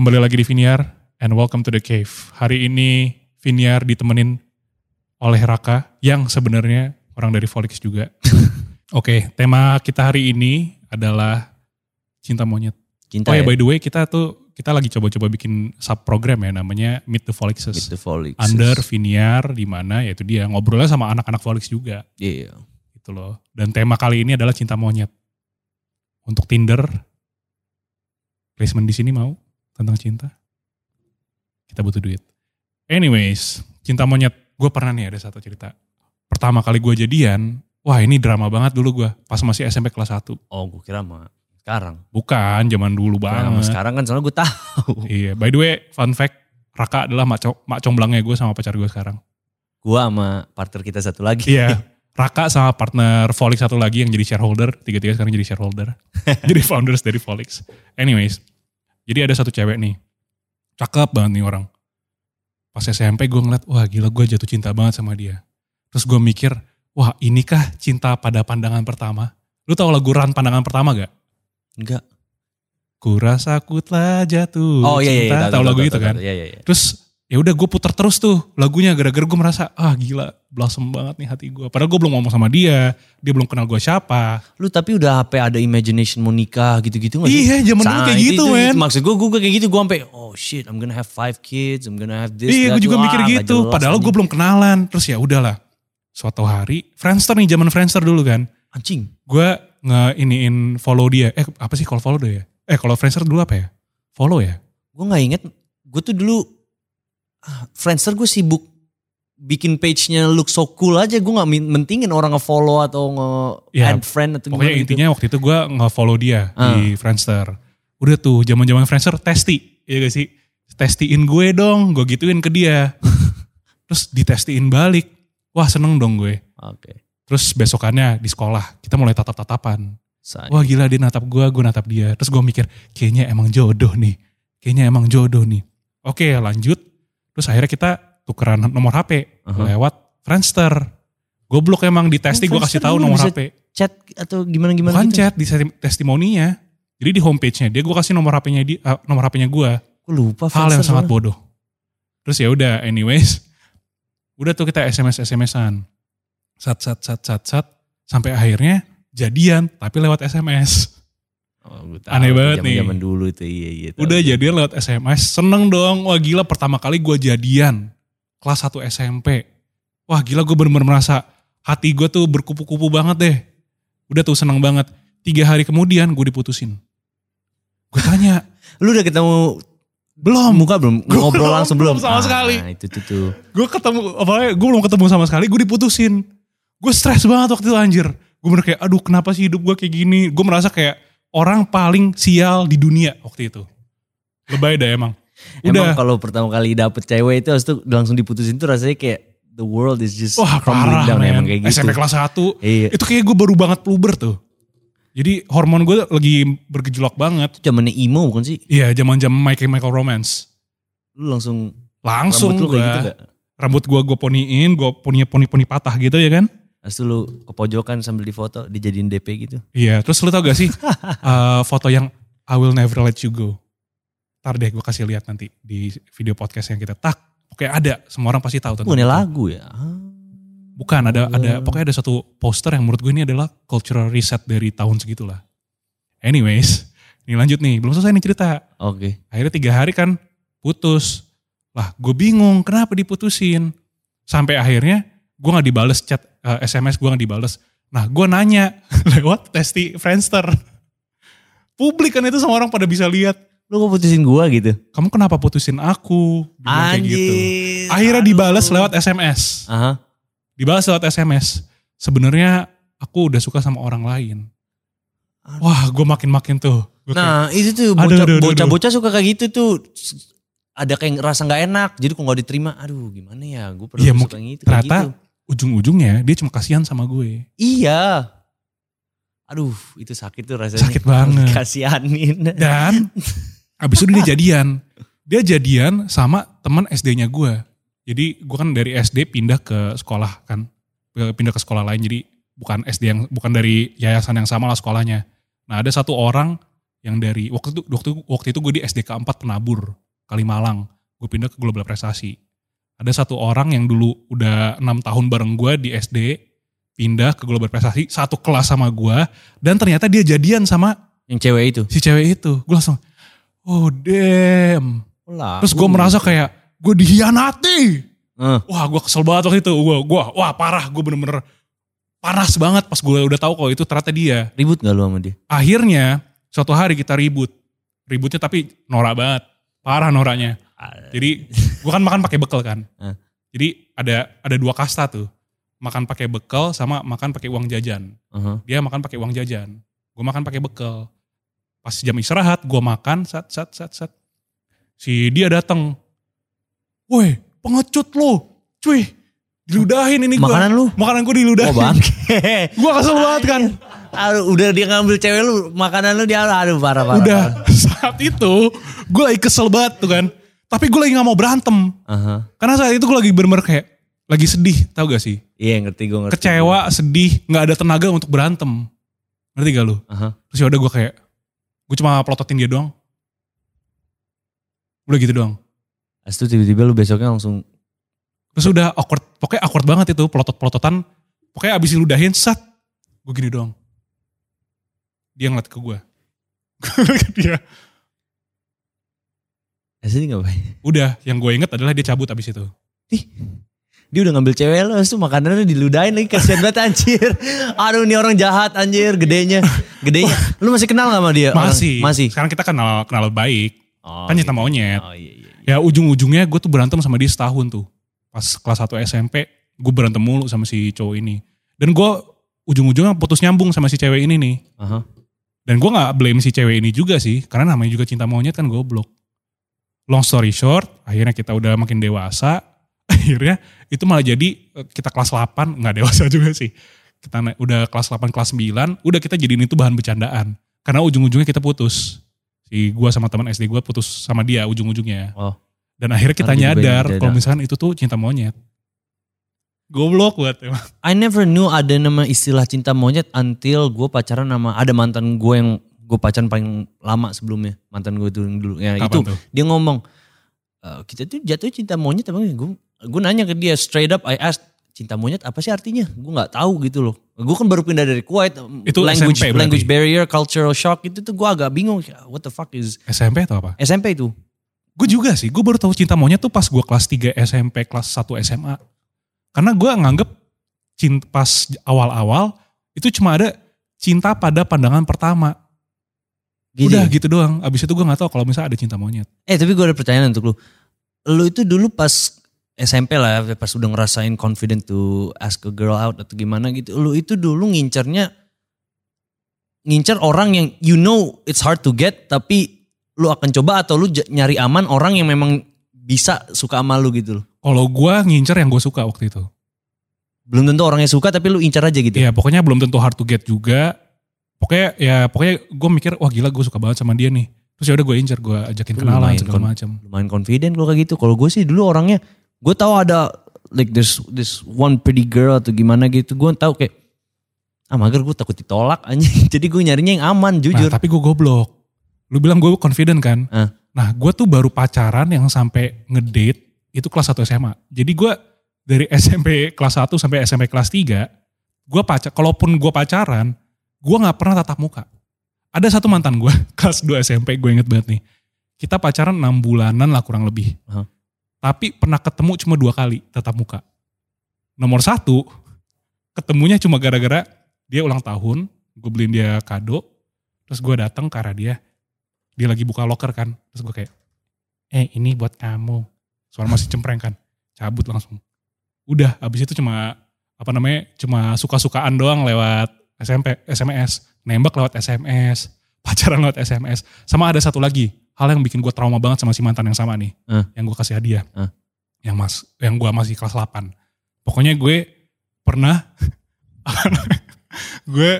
kembali lagi di Viniar and welcome to the cave. Hari ini Viniar ditemenin oleh Raka yang sebenarnya orang dari Volix juga. Oke, tema kita hari ini adalah cinta monyet. Cinta Oh ya ya? by the way kita tuh kita lagi coba-coba bikin sub program ya namanya Meet the Volixes. Meet the Volix. Under Viniar di mana yaitu dia ngobrolnya sama anak-anak Volix juga Iya. gitu loh. Dan tema kali ini adalah cinta monyet. Untuk Tinder, placement di sini mau tentang cinta. Kita butuh duit. Anyways, cinta monyet. Gue pernah nih ada satu cerita. Pertama kali gue jadian, wah ini drama banget dulu gue. Pas masih SMP kelas 1. Oh gue kira mah sekarang. Bukan, zaman dulu Kira sama banget. sekarang kan soalnya gue tahu. Iya, by the way, fun fact, Raka adalah mak, co- mak comblangnya gue sama pacar gue sekarang. Gue sama partner kita satu lagi. Iya, Raka sama partner Volix satu lagi yang jadi shareholder, tiga-tiga sekarang jadi shareholder. jadi founders dari Volix. Anyways, jadi ada satu cewek nih, cakep banget nih orang. Pas SMP gue ngeliat, wah gila gue jatuh cinta banget sama dia. Terus gue mikir, wah inikah cinta pada pandangan pertama? Lu tau lagu Ran pandangan pertama gak? Enggak. Ku rasa ku telah jatuh Oh iya iya. cinta. tahu, lagu itu kan? Iya iya iya. Terus ya udah gue puter terus tuh lagunya gara-gara gue merasa ah gila blossom banget nih hati gue. Padahal gue belum ngomong sama dia, dia belum kenal gue siapa. Lu tapi udah apa ada imagination mau nikah gitu-gitu gak sih? Iya zaman dulu kayak itu- gitu itu- men. itu Maksud gue, gue kayak gitu. Gue sampai, oh shit, I'm gonna have five kids, I'm gonna have this. Iya gue juga Wah, mikir nggak gitu. Padahal gue belum kenalan. Terus ya udahlah. Suatu hari Friendster nih zaman Friendster dulu kan. Anjing. Gue nge iniin follow dia. Eh apa sih kalau follow dia ya? Eh kalau Friendster dulu apa ya? Follow ya? Gue gak inget, gue tuh dulu, ah, Friendster gue sibuk bikin page-nya look so cool aja. Gue gak min- mentingin orang nge-follow atau Ya, nge-add friend atau Pokoknya gimana gitu. intinya waktu itu gue nge-follow dia Ah. di Friendster. Udah tuh zaman-zaman Friendster testi. Iya gak sih? Testiin gue dong. Gue gituin ke dia. Terus ditestiin balik. Wah seneng dong gue. Oke. Terus besokannya di sekolah kita mulai tatap-tatapan. Say. Wah gila dia natap gue, gue natap dia. Terus gue mikir kayaknya emang jodoh nih. Kayaknya emang jodoh nih. Oke lanjut. Terus akhirnya kita tukeran nomor HP Aha. lewat Friendster. Goblok emang di testing gue kasih tahu nomor bisa HP. Chat atau gimana-gimana Bukan gitu? chat di testimoninya. Jadi di homepage-nya dia gue kasih nomor HP-nya di eh, nomor HP-nya gue. Gue lupa Hal yang sangat bodoh. Terus ya udah anyways. Udah tuh kita SMS SMS-an. Sat sat sat sat sat sampai akhirnya jadian tapi lewat SMS. Oh, tahu Aneh banget nih. Zaman dulu itu iya iya. tahu. Udah jadian lewat SMS, seneng dong. Wah gila pertama kali gue jadian. Kelas 1 SMP. Wah gila gue bener-bener merasa hati gue tuh berkupu-kupu banget deh. Udah tuh seneng banget. Tiga hari kemudian gue diputusin. Gue tanya, Lu udah ketemu belum. muka belum? Gua Ngobrol belum, langsung belum belum? sama Ah, sekali. itu tuh tuh. Gue ketemu, apa gue belum ketemu sama sekali, gue diputusin. Gue stres banget waktu itu anjir. Gue bener kayak, aduh kenapa sih hidup gue kayak gini. Gue merasa kayak orang paling sial di dunia waktu itu. Lebay dah emang. Udah. Emang kalau pertama kali dapet cewek itu harus tuh langsung diputusin tuh rasanya kayak the world is just Wah parah down emang kayak gitu. SMP kelas 1. Iya. Itu kayak gue baru banget puber tuh. Jadi hormon gue lagi bergejolak banget. Zamannya emo bukan sih? Iya zaman zaman My Chemical Romance. Lu langsung Langsung rambut lu kayak gitu gak? Rambut gue gue poniin, gue poni poni poni patah gitu ya kan. Terus lu ke pojokan sambil difoto dijadiin DP gitu. Iya, terus lu tau gak sih eh, foto yang I will never let you go. Ntar deh gue kasih lihat nanti di video podcast yang kita tak. Oke ada, semua orang pasti tahu tentang itu. lagu ya? Ah. Bukan, ada ada pokoknya ada satu poster yang menurut gue ini adalah cultural reset dari tahun segitulah. Anyways, ini lanjut nih, belum selesai nih cerita. Oke. Akhirnya tiga hari kan putus. Lah gue bingung kenapa diputusin. Sampai akhirnya gue gak dibales chat eh, SMS gue gak dibales. Nah gue nanya lewat testi Friendster. Publik kan itu semua orang pada bisa lihat. Lu kok putusin gua gitu? Kamu kenapa putusin aku? Bilang kayak gitu. Akhirnya dibales lewat SMS. Aha. Dibales lewat SMS. Sebenarnya aku udah suka sama orang lain. Aduh. Wah gue makin-makin tuh. Gua kayak, Nah itu tuh bocah-bocah suka kayak gitu tuh. Ada kayak rasa nggak enak. Jadi kok nggak diterima, aduh gimana ya? Gue pernah Iya, suka mungkin- gitu. kayak ternyata gitu. Ujung-ujungnya dia cuma kasihan sama gue. Iya. Aduh itu sakit tuh rasanya. Sakit banget. Kasianin. Dan abis itu dia jadian. Dia jadian sama teman SD-nya gue. Jadi gue kan dari SD pindah ke sekolah kan. Pindah ke sekolah lain. Jadi bukan SD yang bukan dari yayasan yang sama lah sekolahnya. Nah ada satu orang yang dari waktu itu waktu waktu itu gue di SDK 4 Penabur Kalimalang gue pindah ke Global Prestasi ada satu orang yang dulu udah enam tahun bareng gue di SD pindah ke Global Prestasi satu kelas sama gue dan ternyata dia jadian sama Yang cewek itu. si cewek itu. Gue langsung oh damn. Lah. terus gue merasa kayak gue dihianati. Eh, wah gue kesel banget waktu itu. Gue gua wah parah. Gue bener-bener panas banget pas gue udah tahu kalau itu ternyata dia. Ribut gak lu sama dia? akhirnya suatu hari kita ribut. Ributnya tapi norak banget. Parah noraknya jadi gue kan makan pakai bekal kan. Eh. jadi ada ada dua kasta tuh. Makan pakai bekal sama makan pakai uang jajan. Uh-huh. dia makan pakai uang jajan. Gue makan pakai bekal. Pas jam istirahat gue makan sat sat sat sat. Si dia datang woi pengecut lo cuy diludahin ini gue Makanan lu? makanan gue Oh diludahin bangke. gue kesel banget kan. Aduh, udah dia ngambil cewek lu, makanan lu dia aduh parah parah. udah saat itu gue lagi kesel banget tuh kan tapi gue lagi nggak mau berantem. Aha. karena saat itu gue lagi bener-bener kayak lagi sedih tau gak sih? Iya ngerti gue ngerti. kecewa sedih nggak ada tenaga untuk berantem. Ngerti gak lu? Aha. terus ya udah gue kayak gue cuma pelototin dia doang. Udah gitu doang. Terus tiba-tiba lu besoknya langsung terus udah awkward pokoknya awkward banget itu pelotot-pelototan pokoknya abis diludahin sat gue gini doang. Dia ngeliat ke gue dia Asli ngapain? udah yang gue inget adalah dia cabut abis itu Dia udah ngambil cewek lu, terus tuh makanannya diludahin lagi kasihan banget anjir. Aduh ini orang jahat anjir, gedenya. Gedenya. Lu masih kenal gak sama dia? Orang- masih Masih. sekarang kita kenal kenal baik Oh, kan cinta gitu. monyet Oh iya iya. iya. ya ujung-ujungnya gue tuh berantem sama dia setahun tuh pas kelas 1 SMP gue berantem mulu sama si cowok ini dan gue ujung-ujungnya putus nyambung sama si cewek ini nih Aha. dan gue nggak blame si cewek ini juga sih karena namanya juga cinta monyet kan goblok long story short akhirnya kita udah makin dewasa akhirnya itu malah jadi eh, kita kelas 8 nggak dewasa juga sih. Kita udah kelas 8 kelas 9 udah kita jadiin itu bahan bercandaan. Karena ujung-ujungnya kita putus. Si gue sama teman SD gue putus sama dia ujung-ujungnya. Oh. dan akhirnya kita Nanti nyadar kalau misalkan itu tuh cinta monyet. Goblok buat emang. I never knew ada nama istilah cinta monyet until gue pacaran sama ada mantan gue yang gue pacaran paling lama sebelumnya mantan gue dulu dulu ya Kapan itu tuh? dia ngomong "Eh, kita tuh jatuh cinta monyet apa gue gue nanya ke dia straight up I asked cinta monyet apa sih artinya gue nggak tahu gitu loh gue kan baru pindah dari Kuwait Itu language SMP berarti? language barrier cultural shock itu tuh gue agak bingung what the fuck is SMP atau apa SMP itu Gue juga sih, gue baru tahu cinta monyet tuh pas gue kelas 3 SMP, kelas 1 SMA. Karena gue nganggep cinta pas awal-awal itu cuma ada cinta pada pandangan pertama. Gitu Udah gitu doang. Abis itu gue gak tahu kalau misalnya ada cinta monyet. Eh tapi gue ada pertanyaan untuk lu. Lu itu dulu pas SMP lah, pas udah ngerasain confident to ask a girl out atau gimana gitu. Lu itu dulu ngincernya, ngincer orang yang you know it's hard to get tapi lu akan coba atau lu nyari aman orang yang memang bisa suka sama lu gitu loh. Kalau gue ngincer yang gue suka waktu itu. Belum tentu orangnya suka tapi lu incer aja gitu. Iya pokoknya belum tentu hard to get juga. Pokoknya ya pokoknya gue mikir wah gila gue suka banget sama dia nih. Terus ya udah gue incer, gue ajakin kenalan lumayan segala kon- macam. Lumayan confident kalau kayak gitu. Kalau gue sih dulu orangnya, gue tahu ada like there's this one pretty girl atau gimana gitu. Gue tahu kayak ah mager gue takut ditolak anjing. Jadi gue nyarinya yang aman Nah jujur. tapi gue goblok. Lu bilang gue confident kan? Ah. Nah gue tuh baru pacaran yang sampai ngedate itu kelas 1 SMA. Jadi gue dari SMP kelas 1 sampai SMP kelas 3, gue pacar, kalaupun gue pacaran, gue gak pernah tatap muka. Ada satu mantan gue, kelas 2 SMP, gue inget banget nih. Kita pacaran 6 bulanan lah kurang lebih. Aha. Tapi pernah ketemu cuma dua kali tatap muka. Nomor satu, ketemunya cuma gara-gara dia ulang tahun, gue beliin dia kado, terus gue datang ke arah dia, dia lagi buka loker kan, terus gue kayak, eh ini buat kamu, suara masih cempreng kan, cabut langsung. Udah, abis itu cuma apa namanya, cuma suka-sukaan doang lewat SMP, SMS, nembak lewat SMS, pacaran lewat SMS, sama ada satu lagi hal yang bikin gue trauma banget sama si mantan yang sama nih, Eh. yang gue kasih hadiah, Eh. yang mas, yang gue masih kelas 8. Pokoknya gue pernah gue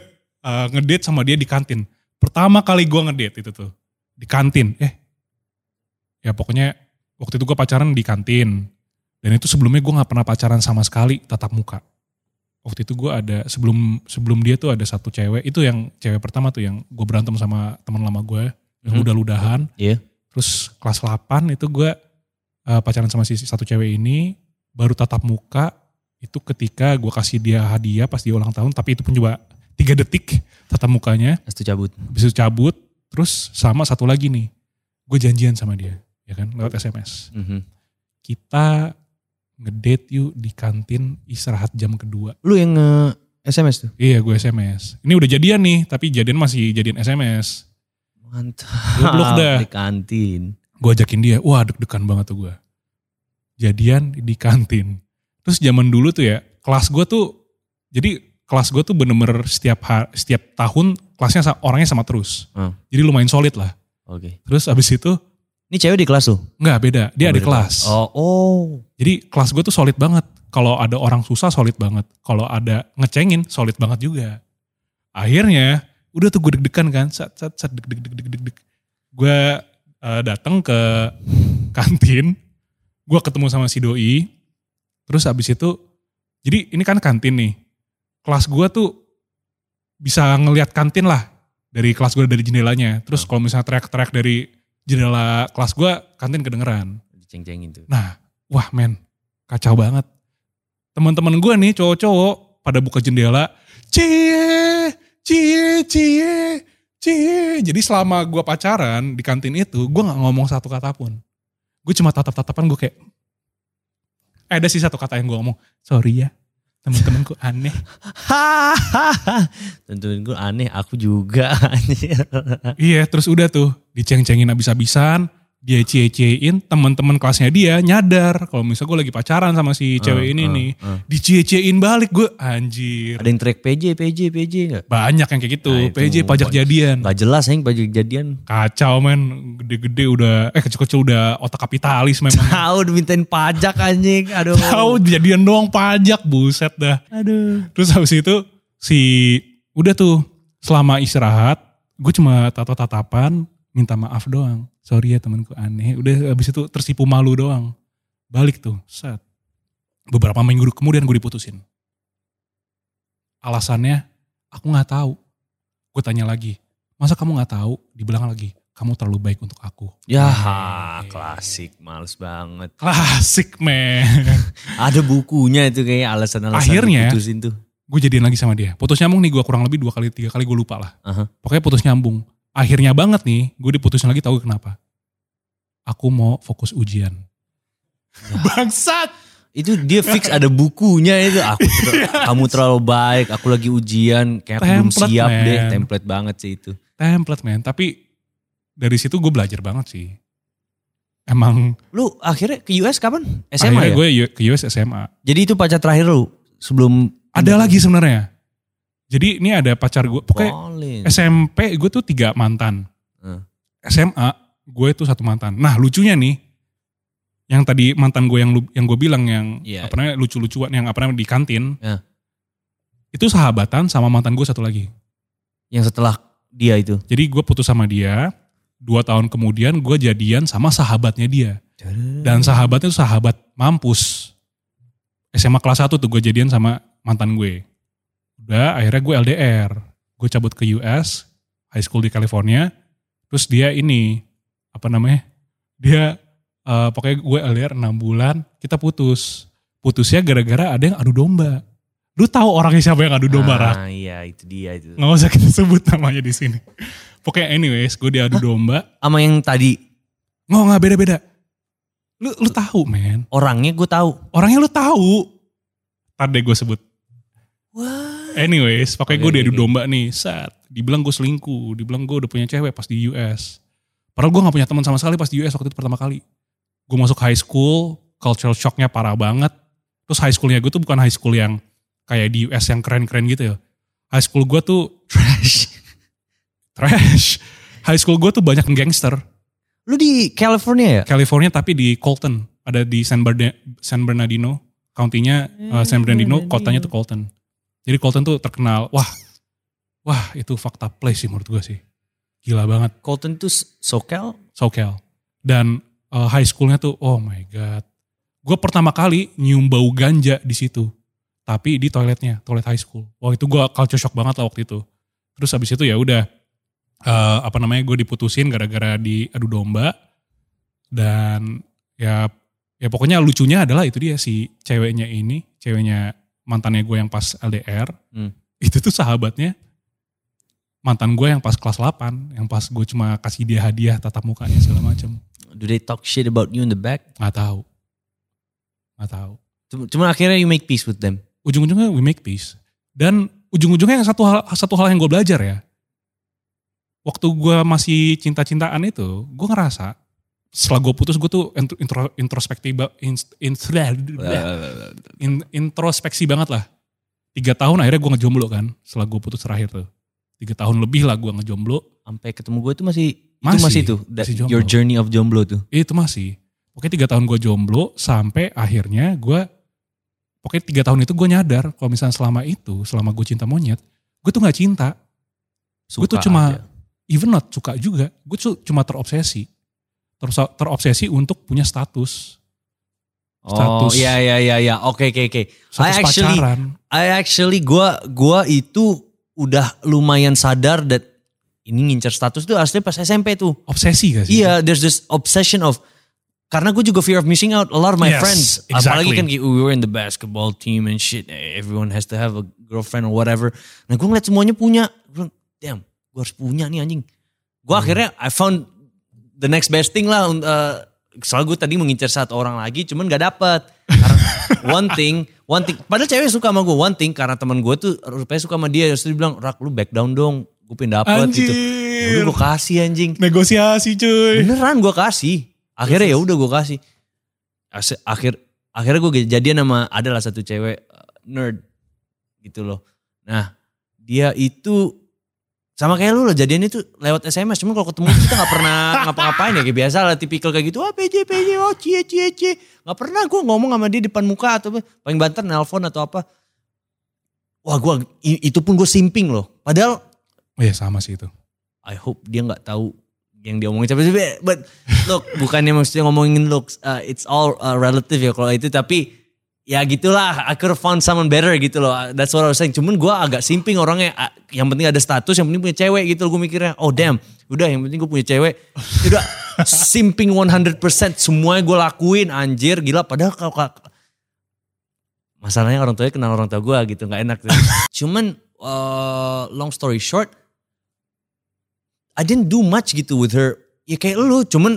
uh, ngedate sama dia di kantin. Pertama kali gue ngedate itu tuh di kantin. Eh, ya pokoknya waktu itu gue pacaran di kantin. Dan itu sebelumnya gue nggak pernah pacaran sama sekali tatap muka. Waktu itu gue ada sebelum sebelum dia tuh ada satu cewek itu yang cewek pertama tuh yang gue berantem sama teman lama gue yang Mhm. udah ludahan Iya. terus kelas 8 itu gue eh, pacaran sama si satu cewek ini baru tatap muka itu ketika gue kasih dia hadiah pas dia ulang tahun tapi itu pun juga tiga detik tatap mukanya Pas itu cabut. habis itu cabut terus sama satu lagi nih gue janjian sama dia ya kan lewat SMS Mhm. kita ngedate yuk di kantin istirahat jam kedua Lu yang nge SMS tuh? iya gue SMS ini udah jadian nih tapi jadian masih jadian SMS Mantap. Goblok dah. Di kantin. gue ajakin dia wah deg-degan banget tuh gue jadian di kantin terus zaman dulu tuh ya kelas gue tuh jadi kelas gue tuh bener-bener setiap setiap tahun kelasnya orangnya sama terus Hmm. jadi lumayan solid lah Oke. terus abis itu Ini cewek di kelas tuh? nggak beda. Dia Oh, ada kelas. Oh, oh. jadi kelas gue tuh solid banget. Kalau ada orang susah solid banget. Kalau ada ngecengin solid banget juga. Akhirnya udah tuh gue deg-degan kan. Sat sat sat deg deg deg deg deg deg. Gue eh, datang ke kantin. Gue ketemu sama si doi. Terus abis itu jadi ini kan kantin nih. Kelas gue tuh bisa ngelihat kantin lah. Dari kelas gue dari jendelanya. Terus kalau misalnya teriak-teriak dari jendela kelas gue kantin kedengeran Diceng-cengin tuh. Nah, wah men, kacau banget. Teman-teman gue nih cowok-cowok pada buka jendela, cie, cie, cie, cie. Jadi selama gue pacaran di kantin itu, gue nggak ngomong satu kata pun. Gue cuma tatap-tatapan gue kayak, eh, ada sih satu kata yang gue ngomong, sorry ya, temen-temenku aneh. Gue aneh, aku juga. anjir. iya, terus udah tuh, diceng-cengin abis-abisan, dia cie-ciein, teman-teman kelasnya dia nyadar kalau misalnya gue lagi pacaran sama si cewek ini Ah, nih. ah. dicie-ciein balik gue anjir Ada yang track PJ, PJ, PJ gak? banyak yang kayak gitu Nah, PJ pajak jadian Gak jelas yang baju kejadian. kacau men gede-gede udah eh kecil-kecil udah otak kapitalis memang Tahu dimintain pajak anjing. Aduh. tahu jadian doang pajak buset dah Aduh. terus habis itu si udah tuh selama istirahat gue cuma tatap-tatapan minta maaf doang. Sorry ya temanku aneh. Udah habis itu tersipu malu doang. Balik tuh set. Beberapa minggu kemudian gue diputusin. Alasannya aku nggak tahu. Gue tanya lagi masa kamu nggak tahu? Dibilang lagi kamu terlalu baik untuk aku. Ya klasik, males banget. klasik men. Ada bukunya itu kayak alasan-alasan Akhirnya- diputusin tuh. gue jadian lagi sama dia. Putus nyambung nih gue kurang lebih dua kali tiga kali gue lupa lah. Aha. pokoknya putus nyambung akhirnya banget nih gue diputusin lagi tahu kenapa aku mau fokus ujian bangsat Itu dia fix ada bukunya itu. Aku ter- kamu terlalu baik, aku lagi ujian, kayak belum siap man. deh. Template banget sih itu. template men tapi dari situ gue belajar banget sih emang Lu akhirnya ke US kapan? SMA akhirnya ya? gue ke US SMA Jadi itu pacar terakhir lu sebelum ada lagi sebenarnya jadi ini ada pacar gue pokoknya Colin. SMP gue tuh tiga mantan Hmm. SMA gue tuh satu mantan nah lucunya nih yang tadi mantan gue yang yang gue bilang yang Iya. apa namanya lucu-lucuan yang apa namanya di kantin Ya. itu sahabatan sama mantan gue satu lagi Yang setelah dia itu. jadi gue putus sama dia dua tahun kemudian gue jadian sama sahabatnya dia dan sahabatnya tuh sahabat mampus SMA kelas 1 tuh gue jadian sama mantan gue udah akhirnya gue LDR gue cabut ke US high school di California. Terus dia ini apa namanya dia eh, pokoknya gue LDR 6 bulan kita putus. Putusnya gara-gara ada yang adu domba. Lu tahu orangnya siapa yang adu domba Rak? Ah iya itu dia itu. nggak usah kita sebut namanya di sini. Pokoknya anyways gue diadu domba. Sama yang tadi? Nggak nggak beda-beda. Lu lu tahu men. Orangnya gue tahu. orangnya lu tahu. Tadi gue sebut. Wah. Anyways pokoknya Oke, gue diadu domba nih saat dibilang gue selingkuh dibilang gue udah punya cewek pas di US padahal gue nggak punya teman sama sekali pas di US waktu itu pertama kali. Gue masuk high school cultural shocknya parah banget. Terus high schoolnya gue tuh bukan high school yang kayak di US yang keren-keren gitu ya. High school gue tuh Trash. trash. High school gue tuh banyak gangster. Lu di California ya? California tapi di Colton. Ada di San, Berne- San Bernardino county-nya uh, San Bernardino. kotanya tuh Colton jadi Colton tuh terkenal wah wah itu fakta place sih menurut gue sih gila banget Colton tuh SoCal? SoCal dan uh, high schoolnya tuh oh my god gue pertama kali nyium bau ganja di situ tapi di toiletnya, toilet high school. Wah itu gue culture shock banget lah waktu itu. Terus habis itu ya udah eh, apa namanya gue diputusin gara-gara diadu domba dan ya ya pokoknya lucunya adalah itu dia si ceweknya ini, ceweknya mantannya gue yang pas LDR, Hmm. itu tuh sahabatnya mantan gue yang pas kelas 8, yang pas gue cuma kasih dia hadiah tatap mukanya segala macam. Do they talk shit about you in the back? Nggak tahu. Nggak tahu. Cuma, akhirnya you make peace with them. ujung-ujungnya we make peace. Dan ujung-ujungnya yang satu hal satu hal yang gue belajar ya. Waktu gue masih cinta-cintaan itu, gue ngerasa setelah gue putus gue tuh intro, intro- introspektif in, in- in- introspeksi banget lah. Tiga tahun akhirnya gue ngejomblo kan setelah gue putus terakhir tuh. Tiga tahun lebih lah gue ngejomblo. Sampai ketemu gue itu masih, itu Masih, masih itu. That- masih jomblo. your journey of jomblo tuh. Itu masih. Pokoknya tiga tahun gue jomblo sampai akhirnya gue, pokoknya tiga tahun itu gue nyadar kalau misalnya selama itu, selama gue cinta monyet, gue tuh gak cinta. Gue tuh cuma- aja. even not suka juga, gue tuh cuma terobsesi. Ter- terobsesi untuk punya status. Oh status. iya iya iya iya. Oke oke oke. Status I actually pacaran. I actually gua gua itu udah lumayan sadar that ini ngincer status tuh asli pas SMP tuh. Obsesi gak sih? Iya, there's this obsession of karena gue juga fear of missing out a lot of my Yes, friends. exactly. Apalagi kan we were in the basketball team and shit. Everyone has to have a girlfriend or whatever. Nah gue ngeliat semuanya punya. Gue bilang, damn, gue harus punya nih anjing. Gue Hmm. akhirnya I found the next best thing lah. Uh, soalnya gue tadi mengincar satu orang lagi, cuman gak dapet. Karena one thing, one thing. Padahal cewek suka sama gue. One thing karena teman gue tuh rupanya suka sama dia. Terus dia bilang, Rak lu back down dong. Gue pengen dapet gitu. Anjir. Udah gue kasih anjing. Negosiasi cuy. Beneran gue kasih. Akhirnya ya udah gue kasih. As- Akhir akhirnya gue jadian sama adalah satu cewek uh, nerd gitu loh. Nah dia itu sama kayak lu lah jadian itu lewat SMS. Cuman kalau ketemu kita nggak pernah ngapa-ngapain ya kayak biasa lah tipikal kayak gitu. Ah PJ PJ oh cie cie cie. Gak pernah gue ngomong sama dia depan muka atau paling banter nelpon atau apa. Wah gue itu pun gue simping loh. Padahal Oh iya sama sih itu. I hope dia nggak tahu yang dia omongin tapi but look bukannya maksudnya ngomongin looks uh, it's all uh, relative ya kalau itu tapi ya gitulah I could have found someone better gitu loh that's what I was saying cuman gue agak simping orangnya yang penting ada status yang penting punya cewek gitu loh gue mikirnya oh damn udah yang penting gue punya cewek udah simping 100% semuanya gue lakuin anjir gila padahal kalau masalahnya orang tuanya kenal orang tua gue gitu nggak enak tuh. cuman uh, long story short I didn't do much gitu with her. Ya kayak lu, cuman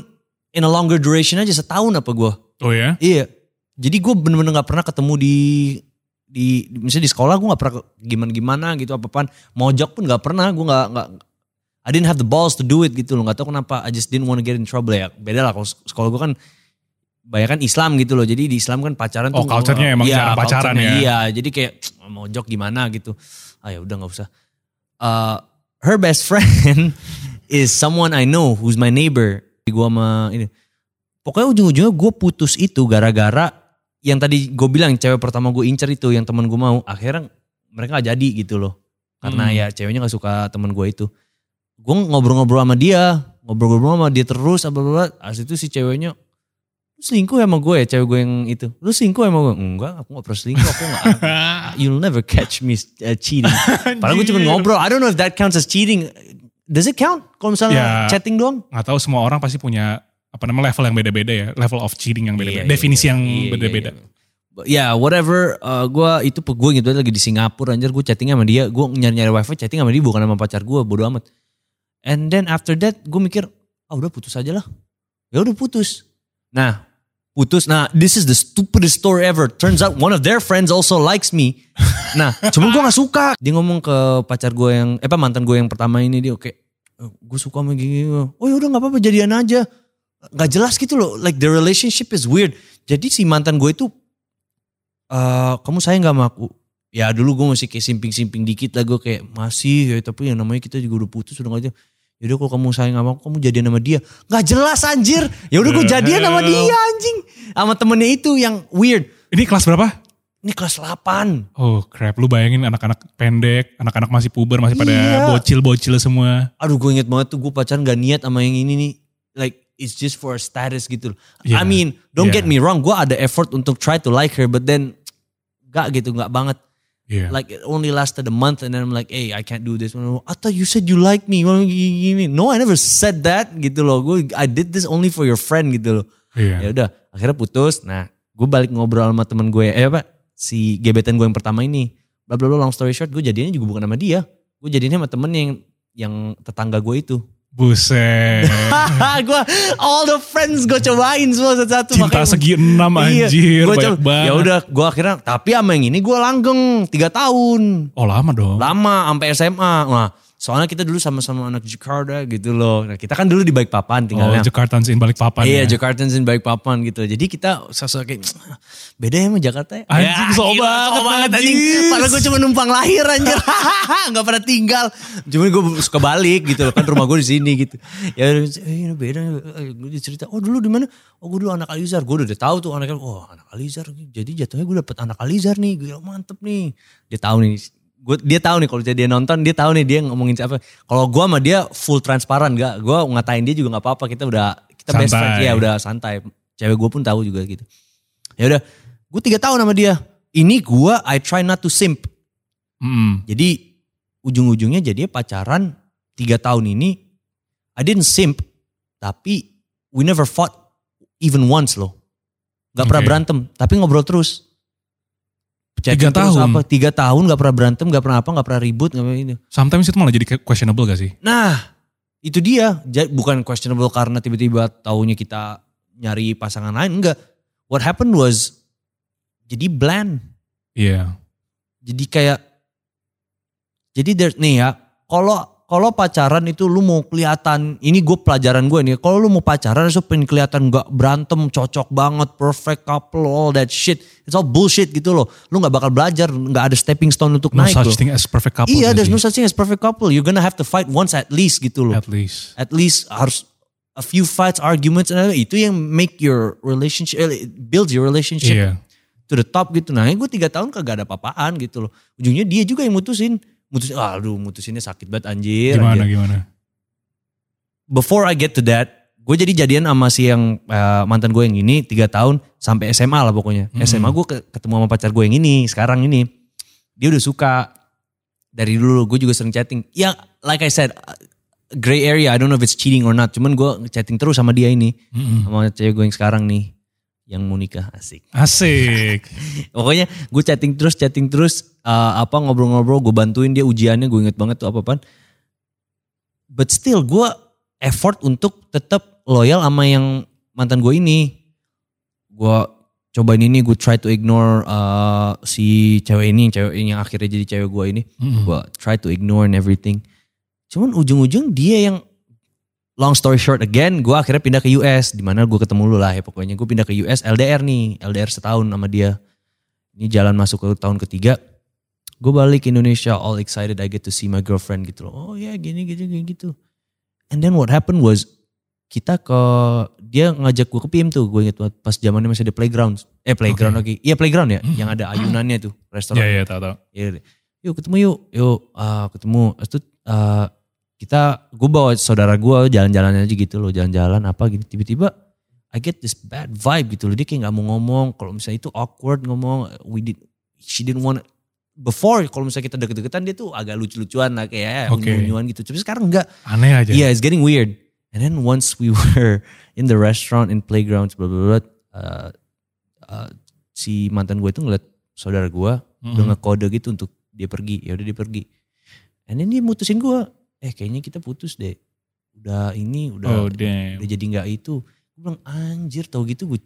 in a longer duration aja setahun apa gue. Oh ya? Iya. Jadi gue bener-bener gak pernah ketemu di di misalnya di sekolah gue gak pernah gimana-gimana gitu apa-apaan. Mojok pun gak pernah, gue gak, gak I didn't have the balls to do it gitu loh. Gak tau kenapa, I just didn't want to get in trouble ya. Beda lah kalau sekolah gue kan banyak kan Islam gitu loh. Jadi di Islam kan pacaran Oh, tuh. culture-nya emang jarang pacaran ya. Iya, jadi kayak mojok gimana gitu. Ah ya udah gak usah. Uh, her best friend is someone I know who's my neighbor. Gue sama ini. Pokoknya ujung-ujungnya gue putus itu gara-gara yang tadi gue bilang cewek pertama gue incer itu yang teman gue mau. Akhirnya mereka gak jadi gitu loh. Karena Hmm. ya ceweknya gak suka teman gue itu. Gue ngobrol-ngobrol sama dia. Ngobrol-ngobrol sama dia terus. Apa -apa. Abis itu si ceweknya "Lu selingkuh sama gue ya cewek gue yang itu. Lu selingkuh sama gue? Enggak aku gak pernah selingkuh. Aku gak, you'll never catch me uh, cheating. Padahal gue cuma ngobrol. I don't know if that counts as cheating. Does it count? Kalau misalnya Ya. chatting doang? Nggak tahu semua orang pasti punya apa namanya level yang beda-beda ya. Level of cheating yang beda-beda. Iya, iya, Definisi iya. yang Iya, iya, beda-beda. iya. Ya whatever, uh, gue itu gue gitu lagi di Singapura anjir gue chatting sama dia, gue nyari-nyari wifi chatting sama dia bukan sama pacar gue, bodo amat. And then after that gue mikir, ah udah putus aja lah. Ya udah putus. Nah putus, nah this is the stupidest story ever. Turns out one of their friends also likes me. Nah cuman gue gak suka. Dia ngomong ke pacar gue yang, eh apa mantan gue yang pertama ini dia oke, gue suka sama gini. Oh ya udah nggak apa-apa jadian aja. Gak jelas gitu loh, like the relationship is weird. Jadi si mantan gue itu eh kamu sayang gak sama aku? Ya dulu gue masih kayak simping-simping dikit lah gue kayak masih ya tapi yang namanya kita juga udah putus udah gak aja. Yaudah kalau kamu sayang sama aku kamu jadian sama dia. Gak jelas anjir. Ya udah gue jadian sama dia anjing. Sama temennya itu yang weird. Ini kelas berapa? Ini kelas 8. Oh crap, lu bayangin anak-anak pendek, anak-anak masih puber, masih pada Iya. bocil-bocil semua. Aduh gue inget banget tuh gue pacaran gak niat sama yang ini nih. Like it's just for a status gitu. loh. I mean don't Iya. get me wrong. Gue ada effort untuk try to like her but then gak gitu gak banget. Iya. Like it only lasted a month and then I'm like, hey, I can't do this. I thought you said you like me. No, I never said that gitu loh. Gue I did this only for your friend gitu loh. Iya. Ya udah, akhirnya putus. Nah, gue balik ngobrol sama temen gue, eh apa? Si gebetan gue yang pertama ini. Bla bla bla long story short, gue jadinya juga bukan sama dia. Gue jadinya sama temen yang yang tetangga gue itu. Buset. gue all the friends gue cobain semua satu-satu. Cinta Makanya- segi enam Iya, anjir. gua banyak banget. Ya udah, gue akhirnya tapi sama yang ini gue langgeng tiga tahun. Oh lama dong. Lama sampai SMA. Nah, soalnya kita dulu sama-sama anak Jakarta gitu loh. Nah, kita kan dulu di Balikpapan Oh, tinggalnya. Jakartans in Balikpapan Iya, ya. Jakartans in Balikpapan gitu. Jadi kita sosok kayak beda ya sama Jakarta ya. Anjing, Ya, gila, banget, sok banget anjing. Padahal gue cuma numpang lahir anjir. Gak pernah tinggal. Cuma gue suka balik gitu loh. Kan rumah gue di sini gitu. Ya eh, beda. Gue cerita, oh dulu di mana? Oh gue dulu anak Alizar. Gue udah, udah tahu tuh anaknya. Oh anak Alizar. Jadi jatuhnya gue dapet anak Alizar nih. Gue mantep nih. Dia tahu nih. Gue dia tahu nih kalau dia nonton dia tahu nih dia ngomongin siapa. Kalau gue sama dia full transparan gak. Gue ngatain dia juga nggak apa-apa. Kita udah kita best Santai. friends ya udah santai. Cewek gue pun tahu juga gitu. Ya udah, gue tiga tahun sama dia. Ini gue I try not to simp. Mm. Jadi ujung-ujungnya jadi pacaran tiga tahun ini. I didn't simp, tapi we never fought even once loh. Gak pernah Oke. berantem, tapi ngobrol terus. Tiga tahun? Apa, tiga tahun gak pernah berantem, gak pernah apa, gak pernah ribut, gak pernah ini. Sometimes itu malah jadi questionable gak sih? Nah, itu dia. Bukan questionable karena tiba-tiba taunya kita nyari pasangan lain. Enggak. What happened was jadi bland. Iya. Jadi kayak jadi there, nih ya, kalau kalau pacaran itu lu mau kelihatan, ini gue pelajaran gue nih, kalau lu mau pacaran itu pengen kelihatan gak berantem, cocok banget, perfect couple, all that shit. It's all bullshit gitu loh. Lu gak bakal belajar, gak ada stepping stone untuk No naik such loh. thing as perfect couple. Iya, there's no such thing as perfect couple. You're gonna have to fight once at least gitu loh. At least. At least harus a few fights, arguments, and itu yang make your relationship, eh, build your relationship Iya. to the top gitu. Nah gue tiga tahun kagak ada apa-apaan gitu loh. Ujungnya dia juga yang mutusin. Mutusin, aduh mutusinnya sakit banget anjir. Gimana anjir. gimana? Before I get to that, gue jadi jadian sama si yang eh, mantan gue yang ini tiga tahun sampai SMA lah pokoknya. Mm-mm. SMA gue ke- ketemu sama pacar gue yang ini sekarang ini. Dia udah suka dari dulu gue juga sering chatting. Ya like I said, uh, gray area. I don't know if it's cheating or not. Cuman gue chatting terus sama dia ini. Mm-mm. Sama cewek gue yang sekarang nih. Yang mau nikah asik. Asik. Pokoknya gue chatting terus, chatting terus, uh, apa ngobrol-ngobrol, gue bantuin dia ujiannya, gue inget banget tuh apa apaan. But still gue effort untuk tetap loyal sama yang mantan gue ini. Gue cobain ini, gue try to ignore uh, si cewek ini, cewek ini yang akhirnya jadi cewek gue ini. Mm-mm. Gue try to ignore and everything. Cuman ujung-ujung dia yang long story short again, gue akhirnya pindah ke US. Di mana gue ketemu lu lah ya pokoknya. Gue pindah ke US LDR nih, LDR setahun sama dia. Ini jalan masuk ke tahun ketiga. Gue balik ke Indonesia all excited I get to see my girlfriend gitu loh. Oh ya gini gini gini gitu. And then what happened was kita ke dia ngajak gue ke PIM tuh gue inget banget pas zamannya masih ada playground eh playground lagi iya playground ya yang ada ayunannya tuh restoran Iya iya tahu tahu. Iya, deh. yuk ketemu yuk, yuk ah, ketemu. Tuh ah, kita, gue bawa saudara gue jalan-jalan aja gitu loh, jalan-jalan apa gitu. Tiba-tiba I get this bad vibe gitu loh. Dia kayak gak mau ngomong. Kalau misalnya itu awkward ngomong, we did, she didn't want before kalau misalnya kita deket-deketan dia tuh agak lucu-lucuan lah kayak Oke. unyu-unyuan gitu. Tapi sekarang enggak. Aneh aja. Yeah, it's getting weird. And then once we were in the restaurant in playgrounds, blah blah blah, uh, uh, si mantan gue itu ngeliat saudara gue Mm-mm. udah ngekode gitu untuk dia pergi. Ya udah dia pergi. And then dia mutusin gue, eh kayaknya kita putus deh. Udah ini udah Oh damn. udah jadi nggak itu. Gue bilang anjir tau gitu gue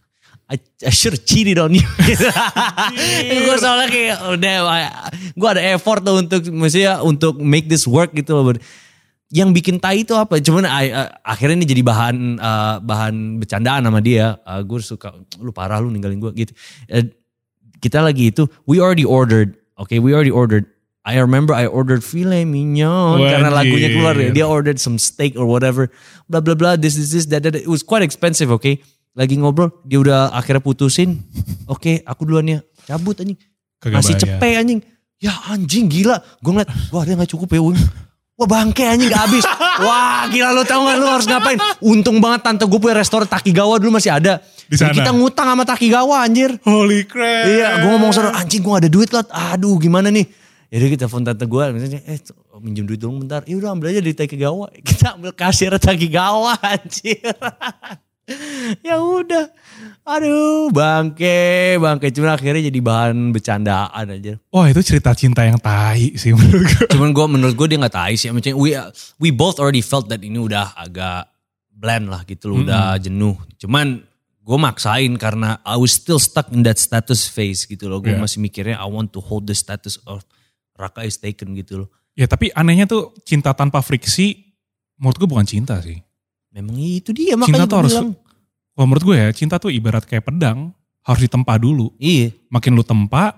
I, I should have cheated on you. gue soalnya kayak udah gue ada effort tuh untuk maksudnya untuk make this work gitu loh. Yang bikin tai itu apa? Cuman I- uh, akhirnya ini jadi bahan uh, bahan bercandaan sama dia. Uh, gue suka lu parah lu ninggalin gue gitu. Uh, kita lagi itu we already ordered. Okay, we already ordered. I remember I ordered filet mignon karena lagunya keluar ya. Wajib. Dia ordered some steak or whatever. Blah blah blah. This this this that, that. It was quite expensive. Okay, lagi ngobrol dia udah akhirnya putusin. Oke, aku duluan ya. Cabut anjing. Kagak Masih cepet anjing. Ya anjing gila. Gue ngeliat, wah dia gak cukup ya. Wah bangke anjing gak habis. Wah gila lu tau gak lu harus ngapain. Untung banget tante gue punya restoran Takigawa dulu masih ada. Di Jadi sana. kita ngutang sama Takigawa anjir. Holy crap. Iya, gue ngomong sama anjing gue gak ada duit lah. Aduh, gimana nih? Jadi kita telepon tante gue, misalnya, eh minjem duit dong bentar. Ya udah ambil aja dari Takigawa. Kita ambil kasir Takigawa anjir. ya udah. Aduh, bangke, bangke. Cuma akhirnya jadi bahan bercandaan aja. Wah itu cerita cinta yang tai sih menurut gue. Cuman gue menurut gue dia nggak tahu sih. Maksudnya we we both already felt that ini udah agak bland lah gitu loh, udah jenuh. Cuman gue maksain karena I was still stuck in that status phase gitu loh. Gue Yeah. masih mikirnya I want to hold the status of Raka is taken gitu loh. Ya tapi anehnya tuh cinta tanpa friksi menurut gue bukan cinta sih. Memang itu dia Cinta makanya tuh gue harus, bilang. kalau menurut gue ya cinta tuh ibarat kayak pedang. Harus ditempa dulu. Iya. Makin lu tempa,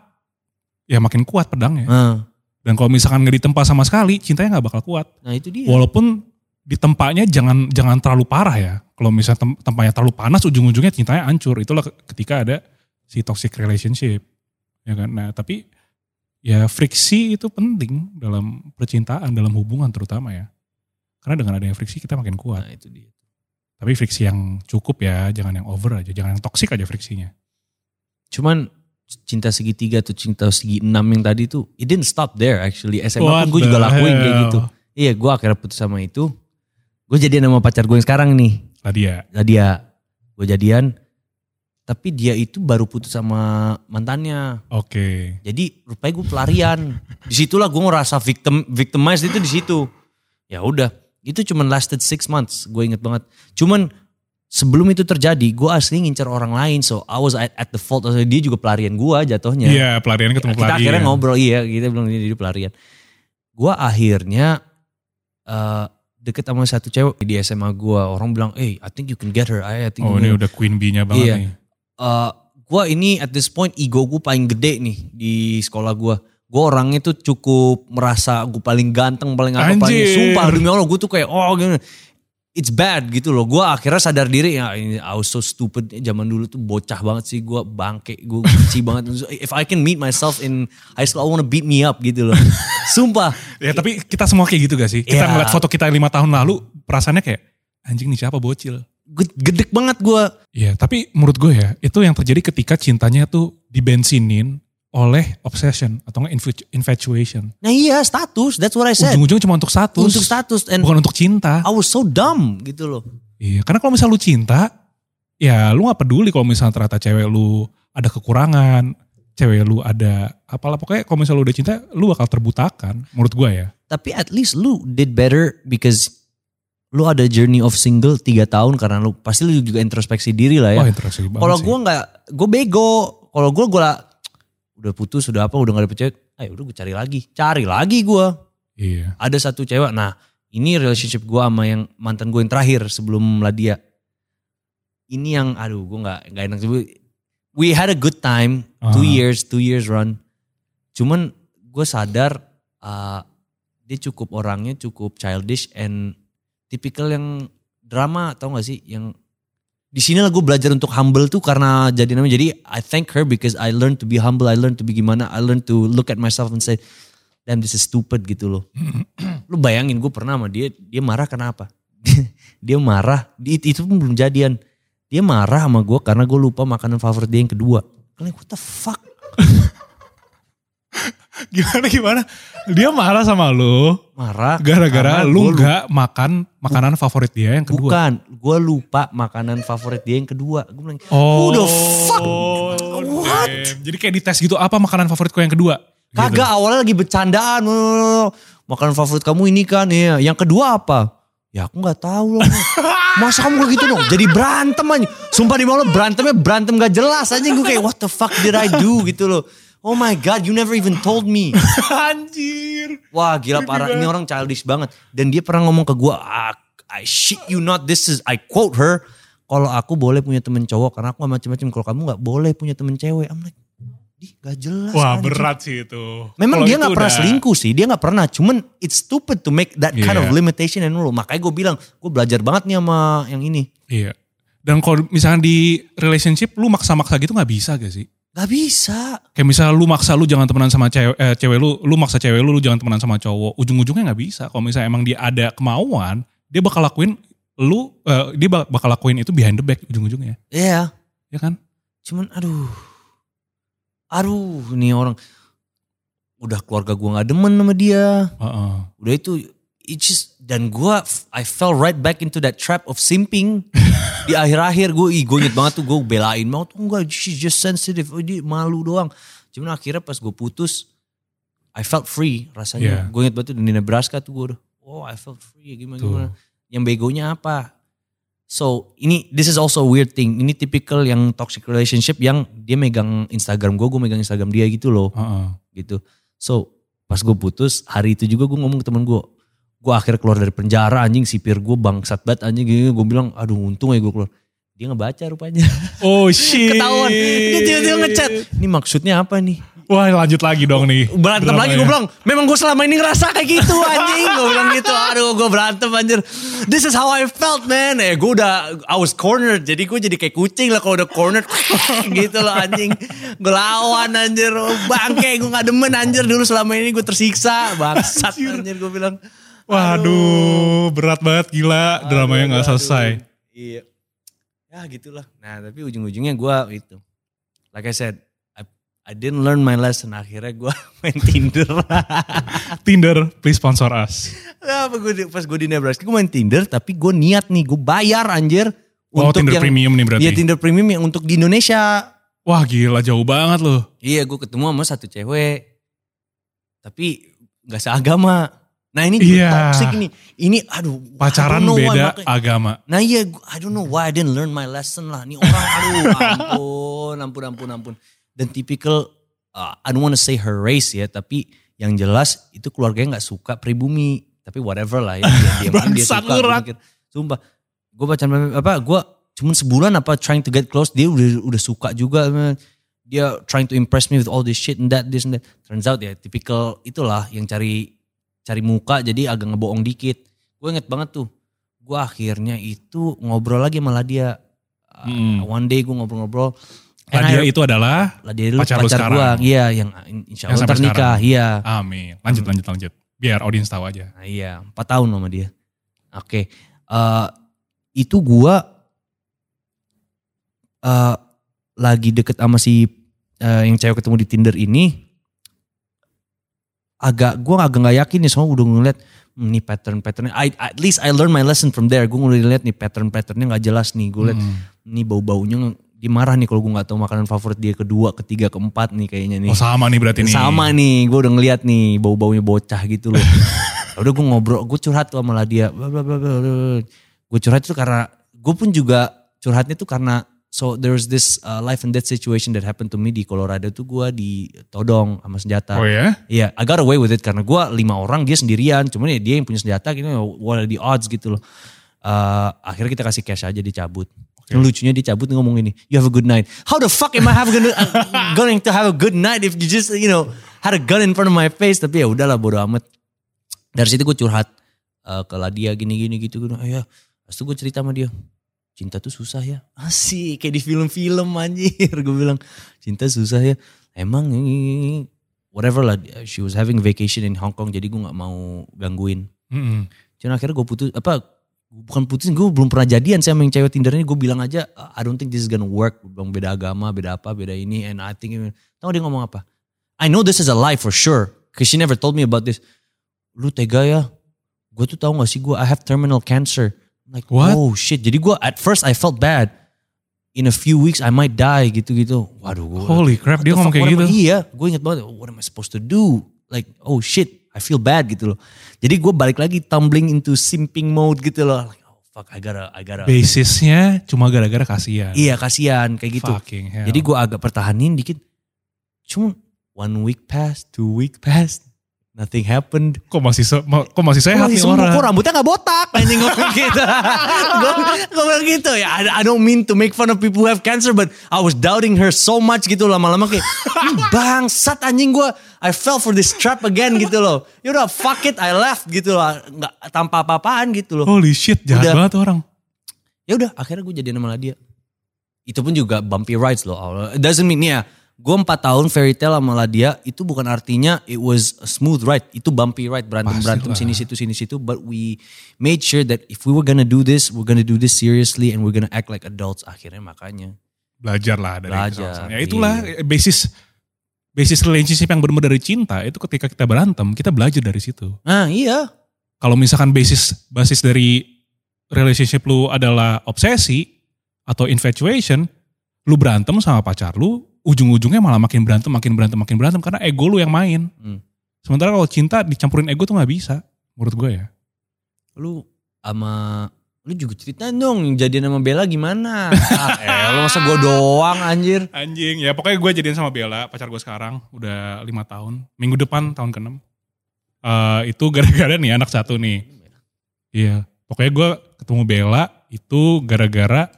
ya makin kuat pedangnya. Nah, Dan kalau misalkan nggak ditempa sama sekali, cintanya nggak bakal kuat. nah itu dia. Walaupun ditempanya jangan jangan terlalu parah ya. Kalau misalnya tem- tempanya terlalu panas, ujung-ujungnya cintanya hancur. Itulah ke- ketika ada si toxic relationship. Ya kan? Nah tapi ya friksi itu penting dalam percintaan, dalam hubungan terutama ya. Karena dengan adanya friksi kita makin kuat. Nah itu dia. Tapi friksi yang cukup ya, jangan yang over aja, jangan yang toxic aja friksinya. Cuman cinta segitiga atau cinta segi enam yang tadi tuh, it didn't stop there actually. SMA What pun gue juga lakuin kayak hell? gitu. Iya, gue akhirnya putus sama itu. Gue jadian sama pacar gue yang sekarang nih. Lah dia, Lah dia, gue jadian. Tapi dia itu baru putus sama mantannya. oke. Jadi rupanya gue pelarian. Di situlah gue ngerasa victim victimized itu di situ. Ya udah, itu cuman lasted six months. Gue inget banget. Cuman sebelum itu terjadi, gue asli ngincer orang lain. So I was at, at the fault. Dia juga pelarian gue jatuhnya. Iya, pelarian ketemu kita pelarian. akhirnya ngobrol iya kita bilang ini dia pelarian gue akhirnya eh deket sama satu cewek di SMA gue orang bilang eh I think you can get her I, I think Oh ini udah queen bee-nya banget Iya. nih. Eh, gue ini at this point ego gue paling gede nih di sekolah gue gue orangnya tuh cukup merasa gue paling ganteng paling apa paling sumpah. Demi Allah gue tuh kayak oh gini. It's bad gitu loh. Gue akhirnya sadar diri ya ini I was so stupid. Zaman dulu tuh bocah banget sih gue bangke gue benci banget. If I can meet myself in high school I wanna beat me up gitu loh. Sumpah. Ya tapi kita semua kayak gitu gak sih? Kita Iya. ngeliat foto kita lima tahun lalu, perasaannya kayak anjing nih siapa bocil. Ged- gedek banget gue Iya, tapi menurut gue ya, itu yang terjadi ketika cintanya tuh dibensinin oleh obsession atau infatuation. nah iya status that's what I said Ujung-ujungnya cuma untuk status, untuk status and bukan untuk cinta. I was so dumb gitu loh Iya, karena kalau misalnya lu cinta, ya lu gak peduli kalau misalnya ternyata cewek lu ada kekurangan, cewek lu ada apalah pokoknya kalau misalnya lu udah cinta, lu bakal terbutakan menurut gue ya. Tapi at least lu did better because lu ada journey of single tiga tahun karena lu pasti lu juga introspeksi diri lah ya. Banget Kalau gue nggak, gue bego. Kalau gue gue udah putus udah apa udah gak dapet cewek, ayo udah gue cari lagi, cari lagi gue. Iya. Ada satu cewek, nah ini relationship gue sama yang mantan gue yang terakhir sebelum Ladia. Ini yang, aduh gue nggak nggak enak sebut. We had a good time, two Ah. years, two years run. Cuman gue sadar uh, dia cukup orangnya cukup childish and tipikal yang drama tau gak sih? Yang di sini lah gue belajar untuk humble tuh karena jadi namanya. Jadi I thank her because I learned to be humble I learned to be gimana I learned to look at myself and say damn this is stupid gitu loh. Lu bayangin gue pernah sama dia dia marah kenapa dia marah itu pun belum jadian. Dia marah sama gue karena gue lupa makanan favorit dia yang kedua. Kalian what the fuck Gimana gimana? Dia marah sama lu marah gara-gara lu nggak makan makanan favorit dia yang kedua. bukan gue lupa makanan favorit dia yang kedua gue bilang Oh. who the fuck what damn. Jadi kayak dites gitu apa makanan favoritku yang kedua? Gitu. Kagak awalnya lagi bercandaan. Makanan favorit kamu ini kan ya. Yang kedua apa? Ya aku nggak tahu loh. Masa kamu kayak gitu dong? Jadi berantem aja. Sumpah di malam berantemnya berantem gak jelas aja. Gue kayak what the fuck did I do gitu loh. Oh my god you never even told me. Anjir. Wah gila parah. Ini orang childish banget. Dan dia pernah ngomong ke gue. Ah, I shit you not. This is I quote her. Kalau aku boleh punya temen cowok. Karena aku gak macem-macem. Kalau kamu gak boleh punya temen cewek. I'm like. Ih gak jelas. Wah anjing." berat sih itu. Memang Kalau dia itu nggak pernah udah- selingkuh sih, dia nggak pernah. Cuman it's stupid to make that kind Iya. of limitation and rule. Makanya gue bilang, gue belajar banget nih sama yang ini. Iya. Dan kalau misalnya di relationship lu maksa-maksa gitu nggak bisa gak sih? Gak bisa. Kayak misalnya lu maksa lu jangan temenan sama cewek, eh, cewek lu, lu maksa cewek lu, lu jangan temenan sama cowok. Ujung-ujungnya nggak bisa. Kalau misalnya emang dia ada kemauan, dia bakal lakuin lu, eh, dia bak- bakal lakuin itu behind the back ujung-ujungnya. Iya. Ya kan? Cuman aduh. Aduh nih orang. Udah keluarga gue gak demen sama dia. Heeh. Udah itu. It just, dan gue, I fell right back into that trap of simping. di akhir-akhir gue, ih gue inget banget tuh gue belain banget. Oh enggak, she's just sensitive. Oh dia malu doang. Cuman akhirnya pas gue putus, I felt free rasanya. Yeah. Gue inget banget tuh di Nebraska tuh gue udah, oh I felt free gimana-gimana. Yang begonya apa? So ini this is also a weird thing. Ini tipikal yang toxic relationship yang dia megang Instagram gue, gue megang Instagram dia gitu loh, Heeh. gitu. So pas gue putus hari itu juga gue ngomong ke temen gue, gue akhir keluar dari penjara anjing sipir gue bangsat banget anjing gini. Gue bilang aduh untung ya gue keluar. Dia ngebaca rupanya. Oh shit. Ketahuan. Dia tiba-tiba ngechat. Ini maksudnya apa nih? Wah lanjut lagi dong nih. Berantem lagi gue bilang, memang gue selama ini ngerasa kayak gitu anjing. gue bilang gitu, aduh gue berantem anjir. This is how I felt man. Eh gue udah, I was cornered. Jadi gue jadi kayak kucing lah kalau udah cornered. gitu loh anjing. Gue lawan anjir. Bangke gue gak demen anjir. Dulu selama ini gue tersiksa. Bangsat anjir gue bilang. Waduh, berat banget gila. Dramanya nggak Aduh, selesai. aduh. Iya. Ya gitulah. Nah tapi ujung-ujungnya gue itu. Like I said, I, I didn't learn my lesson. Akhirnya gue main Tinder. Tinder, please sponsor us. Nah, pas gue, pas gue di Nebraska, gue main Tinder, tapi gue niat nih, gue bayar anjir. Oh, Tinder premium nih berarti. Iya Tinder premium yang untuk di Indonesia. Wah gila jauh banget loh. Iya gue ketemu sama satu cewek. Tapi gak seagama. Nah ini juga Iya. toxic nih. Ini aduh. Pacaran why, beda makanya- agama. Nah iya, I don't know why I didn't learn my lesson lah. Nih orang aduh ampun, ampun, ampun, ampun. Dan tipikal, uh, I don't wanna say her race ya, tapi yang jelas itu keluarganya gak suka pribumi. Tapi whatever lah ya, dia, dia, dia suka. mikir, Sumpah, gue baca apa, gue cuman sebulan apa trying to get close, dia udah udah suka juga. Dia trying to impress me with all this shit and that, this and that. Turns out ya, tipikal itulah yang cari cari muka jadi agak ngebohong dikit. Gue inget banget tuh, gue akhirnya itu ngobrol lagi sama Ladia. Uh, Mm. One day gue ngobrol-ngobrol. And dia I- itu adalah Ladia dulu pacar pacar, gue, iya yang insya Allah ternikah, iya. amin. Lanjut, lanjut, lanjut. Biar audiens tahu aja. Nah, iya, 4 tahun sama dia. Oke, eh, itu gue eh, lagi deket sama si eh, yang cewek ketemu di Tinder ini. Agak, gue agak gak yakin nih, soalnya udah ngeliat hmm, nih pattern-patternnya. I, at least I learn my lesson from there. Gue ngeliat liat nih pattern-patternnya gak jelas nih. Gue liat Hmm. nih bau-baunya dia marah nih kalau gue nggak tahu makanan favorit dia kedua, ketiga, keempat nih kayaknya nih. Oh sama nih berarti nih. Sama nih, gue udah ngeliat nih bau-baunya bocah gitu loh. Udah gue ngobrol, gue curhat tuh sama Ladia. Gue curhat itu karena, gue pun juga curhatnya tuh karena, so there's this uh, life and death situation that happened to me di Colorado tuh gue ditodong sama senjata. Oh ya? Iya, I got away with it karena gue lima orang dia sendirian, cuman ya dia yang punya senjata gitu, what are the odds gitu loh. Eh, akhirnya kita kasih cash aja dicabut. Yang lucunya dia cabut ngomong ini, you have a good night. How the fuck am I have gonna, uh, going to have a good night if you just you know had a gun in front of my face? Tapi ya udahlah bodo amat. Dari situ gue curhat eh, ke Ladia gini-gini gitu. gitu. Ah, ya, Terus gue cerita sama dia, cinta tuh susah ya. Asik kayak di film-film anjir. gue bilang cinta susah ya. Emang whatever lah. She was having vacation in Hong Kong jadi gue nggak mau gangguin. Mm-mm. Cuman akhirnya gue putus apa bukan putus gue belum pernah jadian sama yang cewek Tinder ini gue bilang aja I don't think this is gonna work bilang beda agama beda apa beda ini and I think tahu dia ngomong apa I know this is a lie for sure cause she never told me about this lu tega ya gue tuh tahu gak sih gue I have terminal cancer like What? oh shit jadi gue at first I felt bad in a few weeks I might die gitu-gitu waduh gue Holy crap, dia ngomong kayak gitu. Iya, gue inget banget. What am I supposed to do? Like, oh shit, I feel bad gitu loh. Jadi gue balik lagi tumbling into simping mode gitu loh. Like, oh fuck, I gotta, I gotta. Basisnya cuma gara-gara kasihan. Iya kasihan kayak gitu. Fucking hell. Jadi gue agak pertahanin dikit. Cuma one week passed, two week passed, nothing happened. kok masih se- ma- kok masih sehat Masih nih sembuh, orang? kok rambutnya gak botak anjing ngomong gitu. gue bilang gitu ya. I, I don't mean to make fun of people who have cancer but I was doubting her so much gitu lama-lama kayak "Hmm, bangsat anjing gue. I fell for this trap again gitu loh. Yaudah fuck it I left gitu loh. Nggak tanpa apa-apaan gitu loh. Holy shit, jahat Udah. banget orang. Ya udah akhirnya gue jadian sama dia. Itu pun juga bumpy rides loh. It doesn't mean ya. Gue 4 tahun fairy tale sama Ladia itu bukan artinya it was a smooth ride. Itu bumpy ride berantem-berantem Pastilah. sini situ sini situ. But we made sure that if we were gonna do this, we're gonna do this seriously and we're gonna act like adults. Akhirnya makanya. belajar lah dari Belajar. Ya itulah iya. basis basis relationship yang benar-benar dari cinta itu ketika kita berantem kita belajar dari situ. Nah iya. Kalau misalkan basis basis dari relationship lu adalah obsesi atau infatuation, lu berantem sama pacar lu, ujung-ujungnya malah makin berantem, makin berantem, makin berantem karena ego lu yang main. Hmm. Sementara kalau cinta dicampurin ego tuh nggak bisa, menurut gue ya. Lu sama lu juga ceritain dong jadian sama Bella gimana? ah, eh, lu masa gue doang anjir. Anjing, ya pokoknya gue jadian sama Bella, pacar gue sekarang, udah lima tahun. Minggu depan tahun ke-6. Eh, itu gara-gara nih anak satu nih. Iya, pokoknya gue ketemu Bella itu gara-gara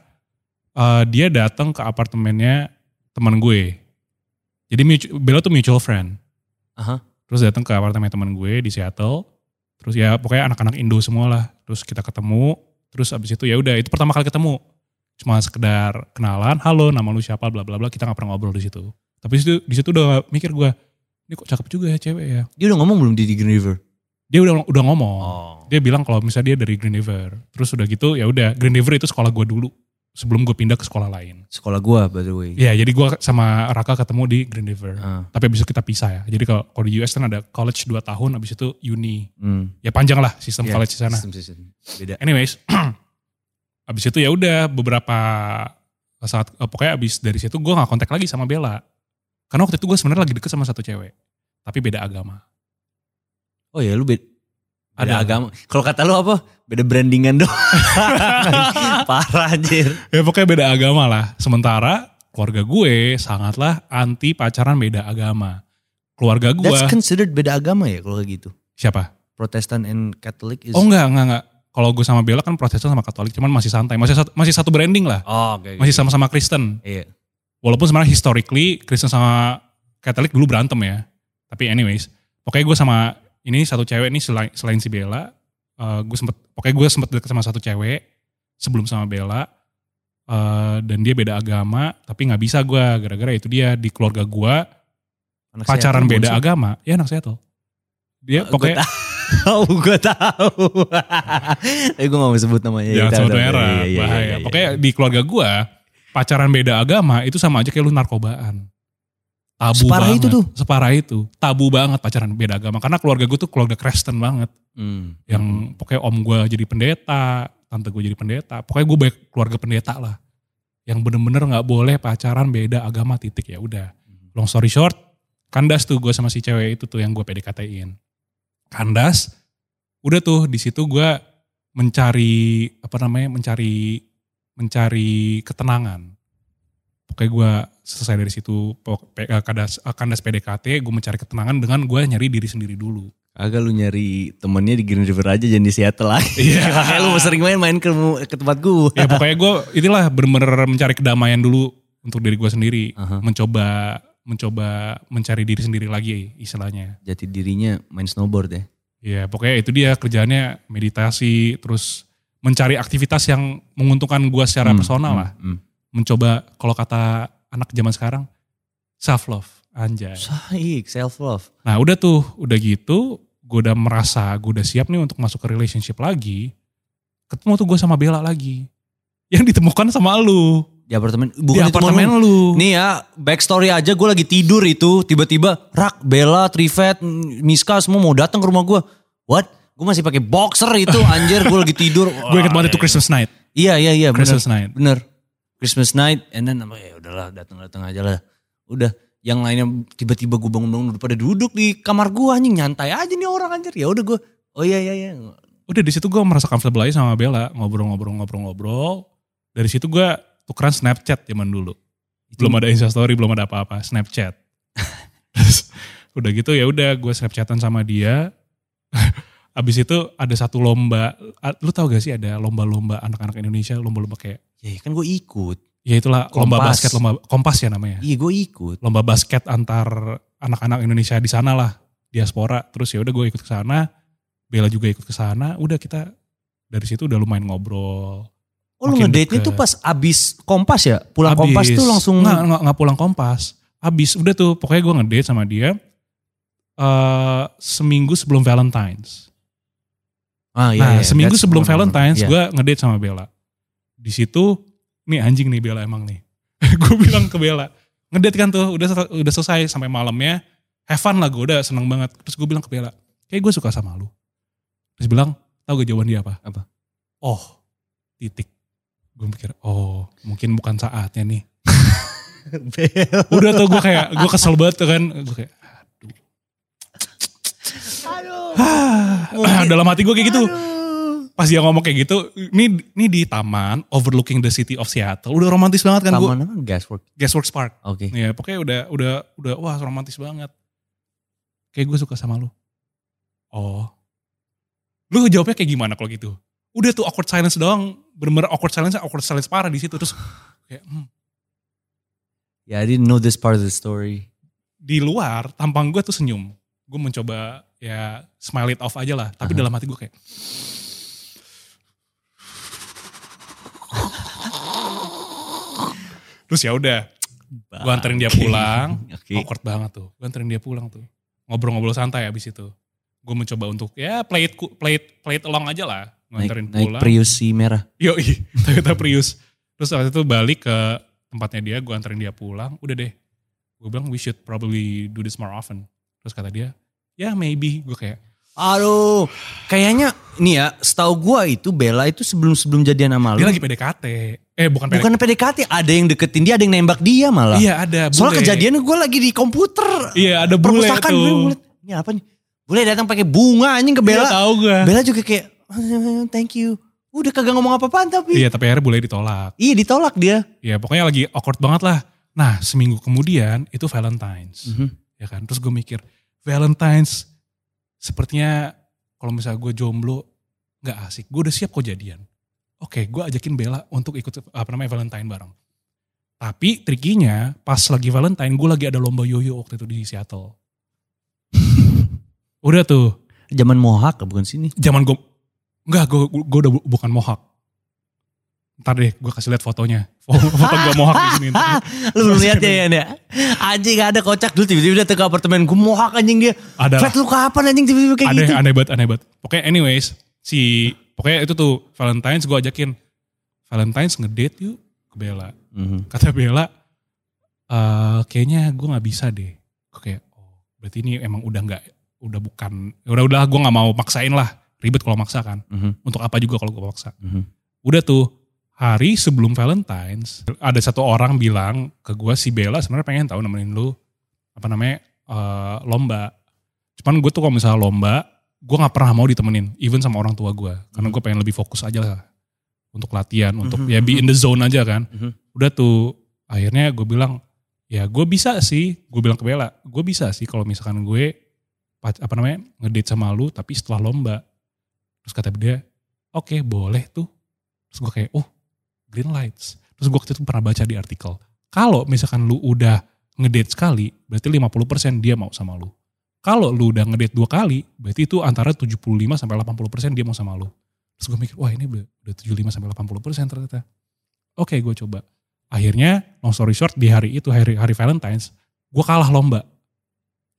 eh, dia datang ke apartemennya teman gue. Jadi Bella tuh mutual friend. Aha. Terus datang ke apartemen teman gue di Seattle. Terus ya pokoknya anak-anak Indo semua lah. Terus kita ketemu. Terus abis itu ya udah itu pertama kali ketemu. Cuma sekedar kenalan, halo nama lu siapa, bla bla bla. Kita nggak pernah ngobrol di situ. Tapi di situ, di situ udah mikir gue, ini kok cakep juga ya cewek ya. Dia udah ngomong belum di Green River? Dia udah udah ngomong. Oh. Dia bilang kalau misalnya dia dari Green River. Terus udah gitu ya udah Green River itu sekolah gue dulu. Sebelum gue pindah ke sekolah lain. Sekolah gua by the way. Iya jadi gue sama Raka ketemu di Green River. Ah, Tapi abis itu kita pisah ya. Jadi kalau kalau di US kan ada college 2 tahun, abis itu uni. hmm. Ya panjang lah sistem Iya, college di sana. sistem-sistem. Beda. Anyways, abis itu ya udah beberapa saat eh, pokoknya abis dari situ gue nggak kontak lagi sama Bella. Karena waktu itu gue sebenarnya lagi deket sama satu cewek, tapi beda agama. Oh ya lu beda, Ada. agama. Kalau kata lu apa? Beda brandingan doang. Parah anjir. Ya pokoknya beda agama lah. Sementara keluarga gue sangatlah anti pacaran beda agama. Keluarga gue That's considered beda agama ya kalau gitu. siapa? Protestant and Catholic is Oh enggak enggak enggak. Kalau gue sama Bella kan Protestan sama Katolik, cuman masih santai, masih satu, masih satu branding lah, Oh, oke. masih sama-sama Kristen. Iya. Walaupun sebenarnya historically Kristen sama Katolik dulu berantem ya. Tapi anyways, pokoknya gue sama ini satu cewek nih selain, selain si Bella, eh, gue sempet pokoknya gue sempet deket sama satu cewek sebelum sama Bella. eh, dan dia beda agama, tapi nggak bisa gue gara-gara itu dia di keluarga gue Anak pacaran Seattle beda sih? agama. Ya anak Seattle. Dia Gua pokoknya tahu, gue tahu. Tapi gue gak mau sebut namanya. jangan Tahu, sebut merah, Iya, iya, iya, bahaya. iya, iya. Pokoknya di keluarga gue pacaran beda agama itu sama aja kayak lu narkobaan. Tabu Separah banget. itu tuh? Separah itu. Tabu banget pacaran beda agama. Karena keluarga gue tuh keluarga Kristen banget. Hmm. Yang pokoknya om gue jadi pendeta, tante gue jadi pendeta. Pokoknya gue baik keluarga pendeta lah. Yang bener-bener gak boleh pacaran beda agama titik ya udah. Long story short, kandas tuh gue sama si cewek itu tuh yang gue PDKT-in. Kandas, udah tuh di situ gue mencari apa namanya mencari mencari ketenangan. Pokoknya gue selesai dari situ eh, kandas, eh, kandas PDKT, gue mencari ketenangan dengan gue nyari diri sendiri dulu. Agak lu nyari temennya di Green River aja jangan di Seattle lagi. Iya. Makanya lu sering main-main ke, ke tempat gue. ya pokoknya gue itulah bener-bener mencari kedamaian dulu untuk diri gue sendiri. Aha. Mencoba mencoba mencari diri sendiri lagi istilahnya. Jati dirinya main snowboard ya. Ya pokoknya itu dia kerjaannya meditasi terus mencari aktivitas yang menguntungkan gue secara Hmm, personal hmm, lah. hmm. Mencoba kalau kata anak zaman sekarang self love anjay. Saik, self love. Nah udah tuh udah gitu gue udah merasa gue udah siap nih untuk masuk ke relationship lagi. Ketemu tuh gue sama Bella lagi. Yang ditemukan sama lu. Di apartemen, di bukan itu apartemen temen lu. lu. Nih ya, backstory aja gue lagi tidur itu, tiba-tiba Rak, Bella, Trivet, Miska semua mau datang ke rumah gue. What? Gue masih pakai boxer itu anjir, gue lagi tidur. gue inget banget itu Christmas night. Iya, iya, iya, bener. Christmas night. Bener. Christmas night, and then ya udahlah datang-datang aja lah. Udah, yang lainnya tiba-tiba gue bangun-bangun udah pada duduk di kamar gue anjing nyantai aja nih orang anjir. Ya udah gue, oh iya iya iya. Udah di situ gue merasa comfortable aja sama Bella. Ngobrol-ngobrol-ngobrol-ngobrol. Dari situ gue tukeran Snapchat zaman dulu. Belum ada Instastory, belum ada apa-apa. Snapchat. Terus udah gitu ya udah gue Snapchatan sama dia. Abis itu ada satu lomba. Lu tau gak sih ada lomba-lomba anak-anak Indonesia. Lomba-lomba kayak. Ya kan gue ikut. Ya itulah lomba Kompas. basket. Lomba kompas ya namanya. Iya gue ikut. lomba basket antar anak-anak Indonesia di sana lah diaspora terus ya udah gue ikut ke sana Bella juga ikut ke sana udah kita dari situ udah lumayan ngobrol Oh lu ngedate-nya tuh pas abis kompas ya? Pulang Abis. kompas tuh langsung. nggak, nggak, nggak pulang kompas abis udah tuh pokoknya gue ngedate sama dia eh seminggu sebelum Valentine's Ah, iya, nah iya, seminggu that's sebelum. Valentine's Iya. gue ngedate sama Bella di situ nih anjing nih Bella emang nih gue bilang ke Bella, ngedate kan tuh, udah udah selesai sampai malamnya, have fun lah gue udah seneng banget. Terus gue bilang ke Bella, kayak gue suka sama lu. Terus bilang, tau gak jawaban dia apa? Apa? Oh, titik. Gue mikir, oh mungkin bukan saatnya nih. Udah tuh gue kayak, gue kesel banget tuh kan. Gue kayak. Dalam hati gue kayak gitu. Pas dia ngomong kayak gitu, ini ini di taman overlooking the city of Seattle. Udah romantis banget kan gue. Taman apa? Gaswork. Gasworks Park. Oke. Ya pokoknya udah udah udah wah romantis banget. Kayak gue suka sama lu. Oh. Lu jawabnya kayak gimana kalau gitu? Udah tuh awkward silence doang. Bener-bener awkward silence, awkward silence parah di situ terus kayak hmm. Yeah, I didn't know this part of the story. di luar tampang gue tuh senyum. Gue mencoba ya smile it off aja lah. Tapi Aha. dalam hati gue kayak Terus ya udah, gue anterin dia pulang. Oke. awkward banget tuh. Gue anterin dia pulang tuh. Ngobrol-ngobrol santai abis itu. Gue mencoba untuk ya play it, play it, play it along aja lah. Gue Naik, anterin naik pulang. Prius si merah. Yoi, Toyota Prius. Terus waktu itu balik ke tempatnya dia, gue anterin dia pulang. Udah deh. Gue bilang we should probably do this more often. Terus kata dia, ya maybe. Gue kayak, Aduh, kayaknya nih ya, setahu gua itu Bella itu sebelum sebelum jadian sama lu. dia lagi PDKT. Eh bukan PDKT. Bukan PDKT, ada yang deketin dia, ada yang nembak dia malah. Iya ada bule. Soalnya kejadiannya gue lagi di komputer. Iya ada bule perpustakaan tuh. gue ini apa nih? Bule datang pakai bunga anjing ke Iya Bella. tahu gue. Bella juga kayak "Ah, thank you. Udah kagak ngomong apa-apaan tapi. Iya tapi akhirnya bule ditolak. Iya ditolak dia. Ya pokoknya lagi awkward banget lah. Nah seminggu kemudian itu Valentine's. Mhm. Ya kan. Terus gue mikir Valentine's sepertinya kalau misalnya gue jomblo nggak asik. Gue udah siap kok jadian. Oke gue ajakin Bella untuk ikut apa namanya Valentine bareng. Tapi trikinya pas lagi Valentine gue lagi ada lomba yoyo waktu itu di Seattle. udah tuh Zaman Mohawk bukan sini. zaman gue enggak gue gue udah bu- bukan mohawk. Ntar deh gue kasih lihat fotonya. Foto, foto gue mohawk di sini. Lu belum lihat ya ya? Anjing gak ada kocak dulu tiba-tiba datang ke apartemen gue Mohawk anjing dia. Ada Fred lu kapan anjing tiba-tiba kayak aneh, gitu. aneh banget, aneh banget. Pokoknya anyways, si pokoknya itu tuh Valentine's gue ajakin Valentine's ngedate yuk ke Bella. Mhm. Kata Bella, eh kayaknya gue nggak bisa deh. Gue kayak, oh berarti ini emang udah nggak, udah bukan, udah udah gue nggak mau maksain lah. Ribet kalau maksa kan. Mhm. Untuk apa juga kalau gue maksa. Mhm. Udah tuh hari sebelum Valentine's ada satu orang bilang ke gue si Bella sebenarnya pengen tahu nemenin lu apa namanya eh, lomba. Cuman gue tuh kalau misalnya lomba gue nggak pernah mau ditemenin even sama orang tua gue karena gue pengen lebih fokus aja lah untuk latihan untuk Mhm. ya be in the zone aja kan. Mhm. Udah tuh akhirnya gue bilang ya gue bisa sih gue bilang ke Bella gue bisa sih kalau misalkan gue apa namanya ngedate sama lu tapi setelah lomba terus kata dia oke boleh tuh terus gue kayak oh green lights. Terus gue waktu itu pernah baca di artikel kalau misalkan lu udah ngedate sekali berarti 50% dia mau sama lu. Kalau lu udah ngedate dua kali berarti itu antara 75 sampai 80% dia mau sama lu. Terus gue mikir wah ini udah, udah 75 sampai 80% ternyata. Oke gue coba. Akhirnya long story short di hari itu hari hari Valentine's gue kalah lomba.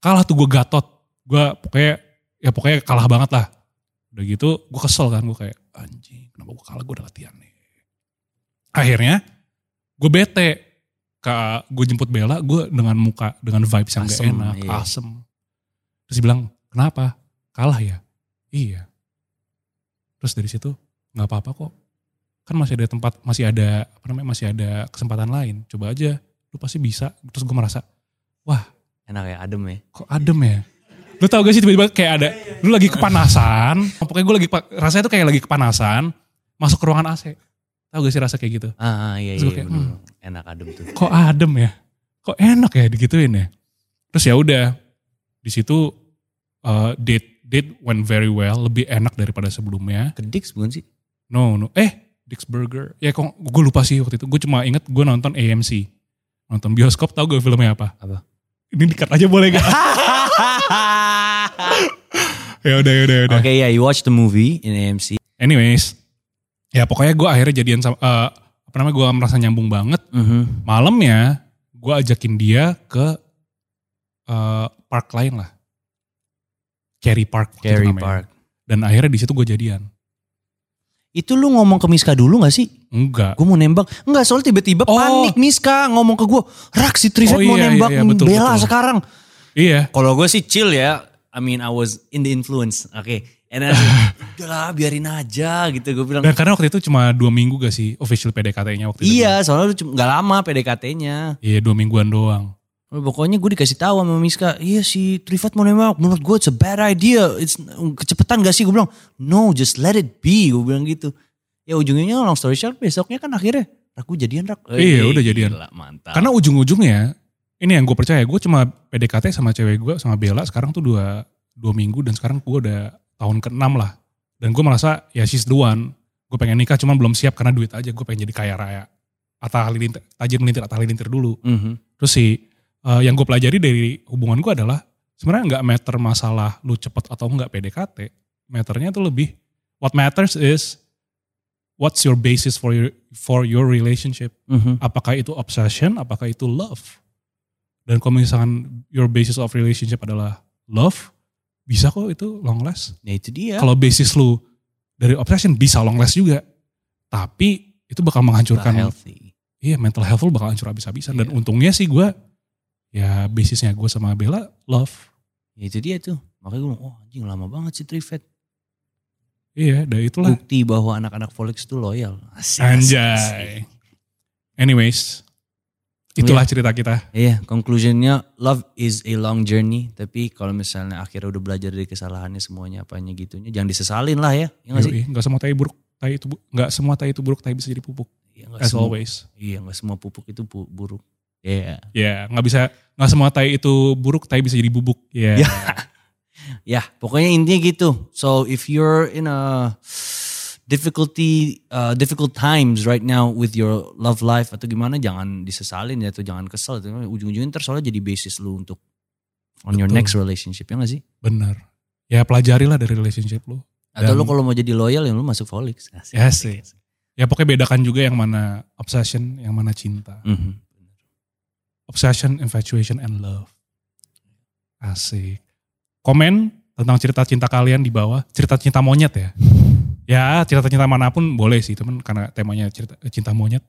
Kalah tuh gue gatot. Gue pokoknya ya pokoknya kalah banget lah. Udah gitu gue kesel kan gue kayak anjing kenapa gue kalah? Gue udah latihan nih akhirnya gue bete. Ke gue jemput Bella gue dengan muka dengan vibes yang gak Asem, enak. iya. asem. Terus dia bilang kenapa? Kalah ya? Iya. Terus dari situ nggak apa-apa kok. Kan masih ada tempat masih ada apa namanya masih ada kesempatan lain. Coba aja lu pasti bisa. Terus gue merasa Enak ya adem ya. kok adem ya? Lu tau gak sih tiba-tiba kayak ada lu lagi kepanasan pokoknya gue lagi rasanya tuh kayak lagi kepanasan masuk ke ruangan AC tau gak sih rasa kayak gitu? Ah, ah, iya Terus iya kayak, bener. Enak adem tuh. kok adem ya? Kok enak ya digituin ya? Terus ya udah di situ uh, date date went very well lebih enak daripada sebelumnya. Ke Dix bukan sih? no no. Eh Dick's Burger. Ya kok gue lupa sih waktu itu. Gue cuma inget gue nonton AMC nonton bioskop tau gak filmnya apa? Apa? ini dikat aja boleh gak? Ya udah ya udah ya udah. Oke ya, you watch the movie in AMC. anyways ya pokoknya gue akhirnya jadian sama eh, apa namanya gue merasa nyambung banget Mhm. malamnya gue ajakin dia ke eh, park lain lah Carey Park namanya. Park. dan akhirnya di situ gue jadian Itu lu ngomong ke Miska dulu gak sih? Enggak. Gue mau nembak. Enggak, soalnya tiba-tiba Oh. panik Miska ngomong ke gue. Rak si Trivet Oh, mau iya, nembak iya, betul, Bella betul. sekarang. Iya. Kalau gue sih chill ya. I mean I was in the influence. Oke. And then udahlah biarin aja gitu. Gue bilang, Dan karena waktu itu cuma dua minggu gak sih official PDKT-nya waktu itu? iya soalnya cuma- gak lama PDKT-nya. Iya dua mingguan doang. Oh, Pokoknya gue dikasih tahu sama Miska, iya si Trivat mau nembak, menurut gue it's a bad idea, it's kecepetan gak sih? Gue bilang, no just let it be, gue bilang gitu. Ya ujungnya long story short, besoknya kan akhirnya, aku jadian rak. Iya, udah jadian. Gila, mantap. Karena ujung-ujungnya, ini yang gue percaya, gue cuma PDKT sama cewek gue, sama Bella sekarang tuh dua, dua minggu dan sekarang gue udah tahun ke-6 lah. Dan gue merasa ya she's the one. Gue pengen nikah cuman belum siap karena duit aja. Gue pengen jadi kaya raya. Atta Halilintar, tajir melintir Atta Halilintar dulu. Mhm. Terus sih eh, yang gue pelajari dari hubungan gue adalah sebenarnya nggak matter masalah lu cepet atau enggak PDKT. Matternya tuh lebih what matters is what's your basis for your for your relationship. Mhm. Apakah itu obsession, apakah itu love. Dan kalau misalkan your basis of relationship adalah love, bisa kok itu long last. Ya itu dia. Kalau basis lu dari obsession bisa long last juga. Tapi itu bakal menghancurkan Nggak healthy. iya mental health lu bakal hancur habis-habisan dan Iya. untungnya sih gue ya basisnya gue sama Bella love Ya itu dia tuh. Makanya gue oh anjing lama banget sih Trivet. iya dari itulah Bukti bahwa anak-anak Volix itu loyal. Asik, asik. anjay anyways itulah cerita kita Iya, conclusionnya love is a long journey. Tapi kalau misalnya akhirnya udah belajar dari kesalahannya semuanya apanya gitunya, jangan disesalin lah ya. Iya gak sih? Nggak semua tai buruk tai itu nggak semua tai itu buruk tai bisa jadi pupuk Iya, nggak as semua, always Iya, nggak semua pupuk itu bu- buruk. Iya. ya nggak bisa nggak semua tai itu buruk tai bisa jadi bubuk ya Ya. Ya, pokoknya intinya gitu. So if you're in a difficulty, uh, difficult times right now with your love life atau gimana, jangan disesalin ya, atau jangan kesel. Ujung-ujungnya ntar soalnya jadi basis lu untuk on your Betul. next relationship ya gak sih? bener ya pelajarilah dari relationship lu Atau Dan- lu kalau mau jadi loyal yang lu masuk Volix. Asik, Ya sih. asik. ya pokoknya bedakan juga yang mana obsession yang mana cinta Mhm. obsession, infatuation, and love. Asik. Komen tentang cerita cinta kalian di bawah. Cerita cinta monyet ya. Ya cerita cinta mana pun boleh sih teman karena temanya cerita cinta monyet.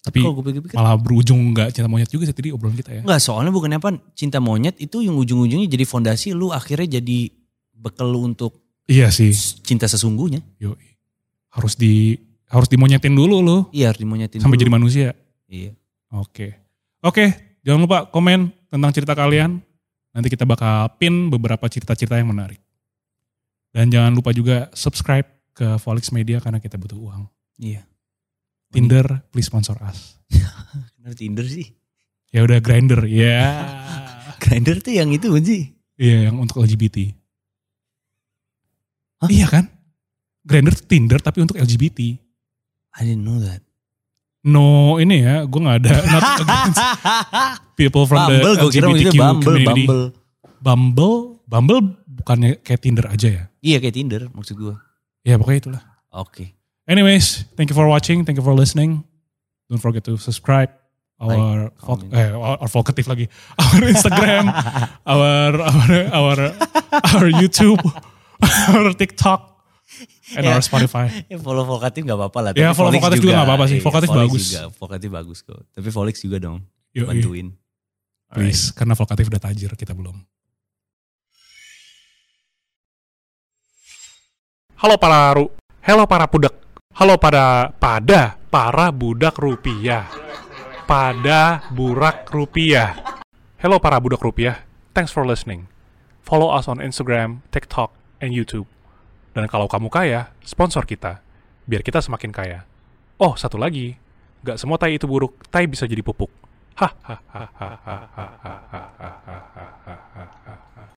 Tapi Kalau gue pikir-pikir, malah berujung nggak cinta monyet juga sih tadi obrolan kita ya. enggak soalnya bukan apa cinta monyet itu yang ujung-ujungnya jadi fondasi lu akhirnya jadi bekal lu untuk Iya sih. cinta sesungguhnya. Yoi. Harus di harus dimonyetin dulu loh Iya harus dimonyetin sampai dulu. jadi manusia. Iya. Oke. Oke, jangan lupa komen tentang cerita kalian. Nanti kita bakal pin beberapa cerita-cerita yang menarik. Dan jangan lupa juga subscribe ke Volix Media karena kita butuh uang. Iya. Tinder, please sponsor us. Kenapa Tinder sih? Ya udah Grinder, ya. Grindr tuh yang itu sih? Iya, yang untuk LGBT. Hah? Iya kan? Grinder tuh Tinder tapi untuk LGBT. I didn't know that. No, ini ya, gue nggak ada not against people from Bumble, the gue kira LGBTQ Bumble, community. Bumble. Bumble, Bumble bukannya kayak Tinder aja ya? Iya kayak Tinder maksud gue. Ya pokoknya itulah. Oke. Anyways, thank you for watching, thank you for listening. Don't forget to subscribe our Like, eh, our, our Volkatif lagi, our Instagram, our our our our YouTube, our TikTok, and Ya. our Spotify. Ya follow Vokatif gak apa-apa lah. Ya, tapi follow Vokatif juga nggak apa-apa sih. Iya, Vokatif Volix bagus. Juga. Vokatif bagus kok. Tapi Volix juga dong. Yoi. Bantuin. Please, karena Volkatif udah tajir, kita belum. Halo para ru, halo para budak, halo pada pada para budak rupiah, pada burak rupiah. Hello para budak rupiah, thanks for listening. Follow us on Instagram, TikTok, and YouTube. Dan kalau kamu kaya, sponsor kita, biar kita semakin kaya. Oh, satu lagi, gak semua tai itu buruk, tai bisa jadi pupuk. Hahaha.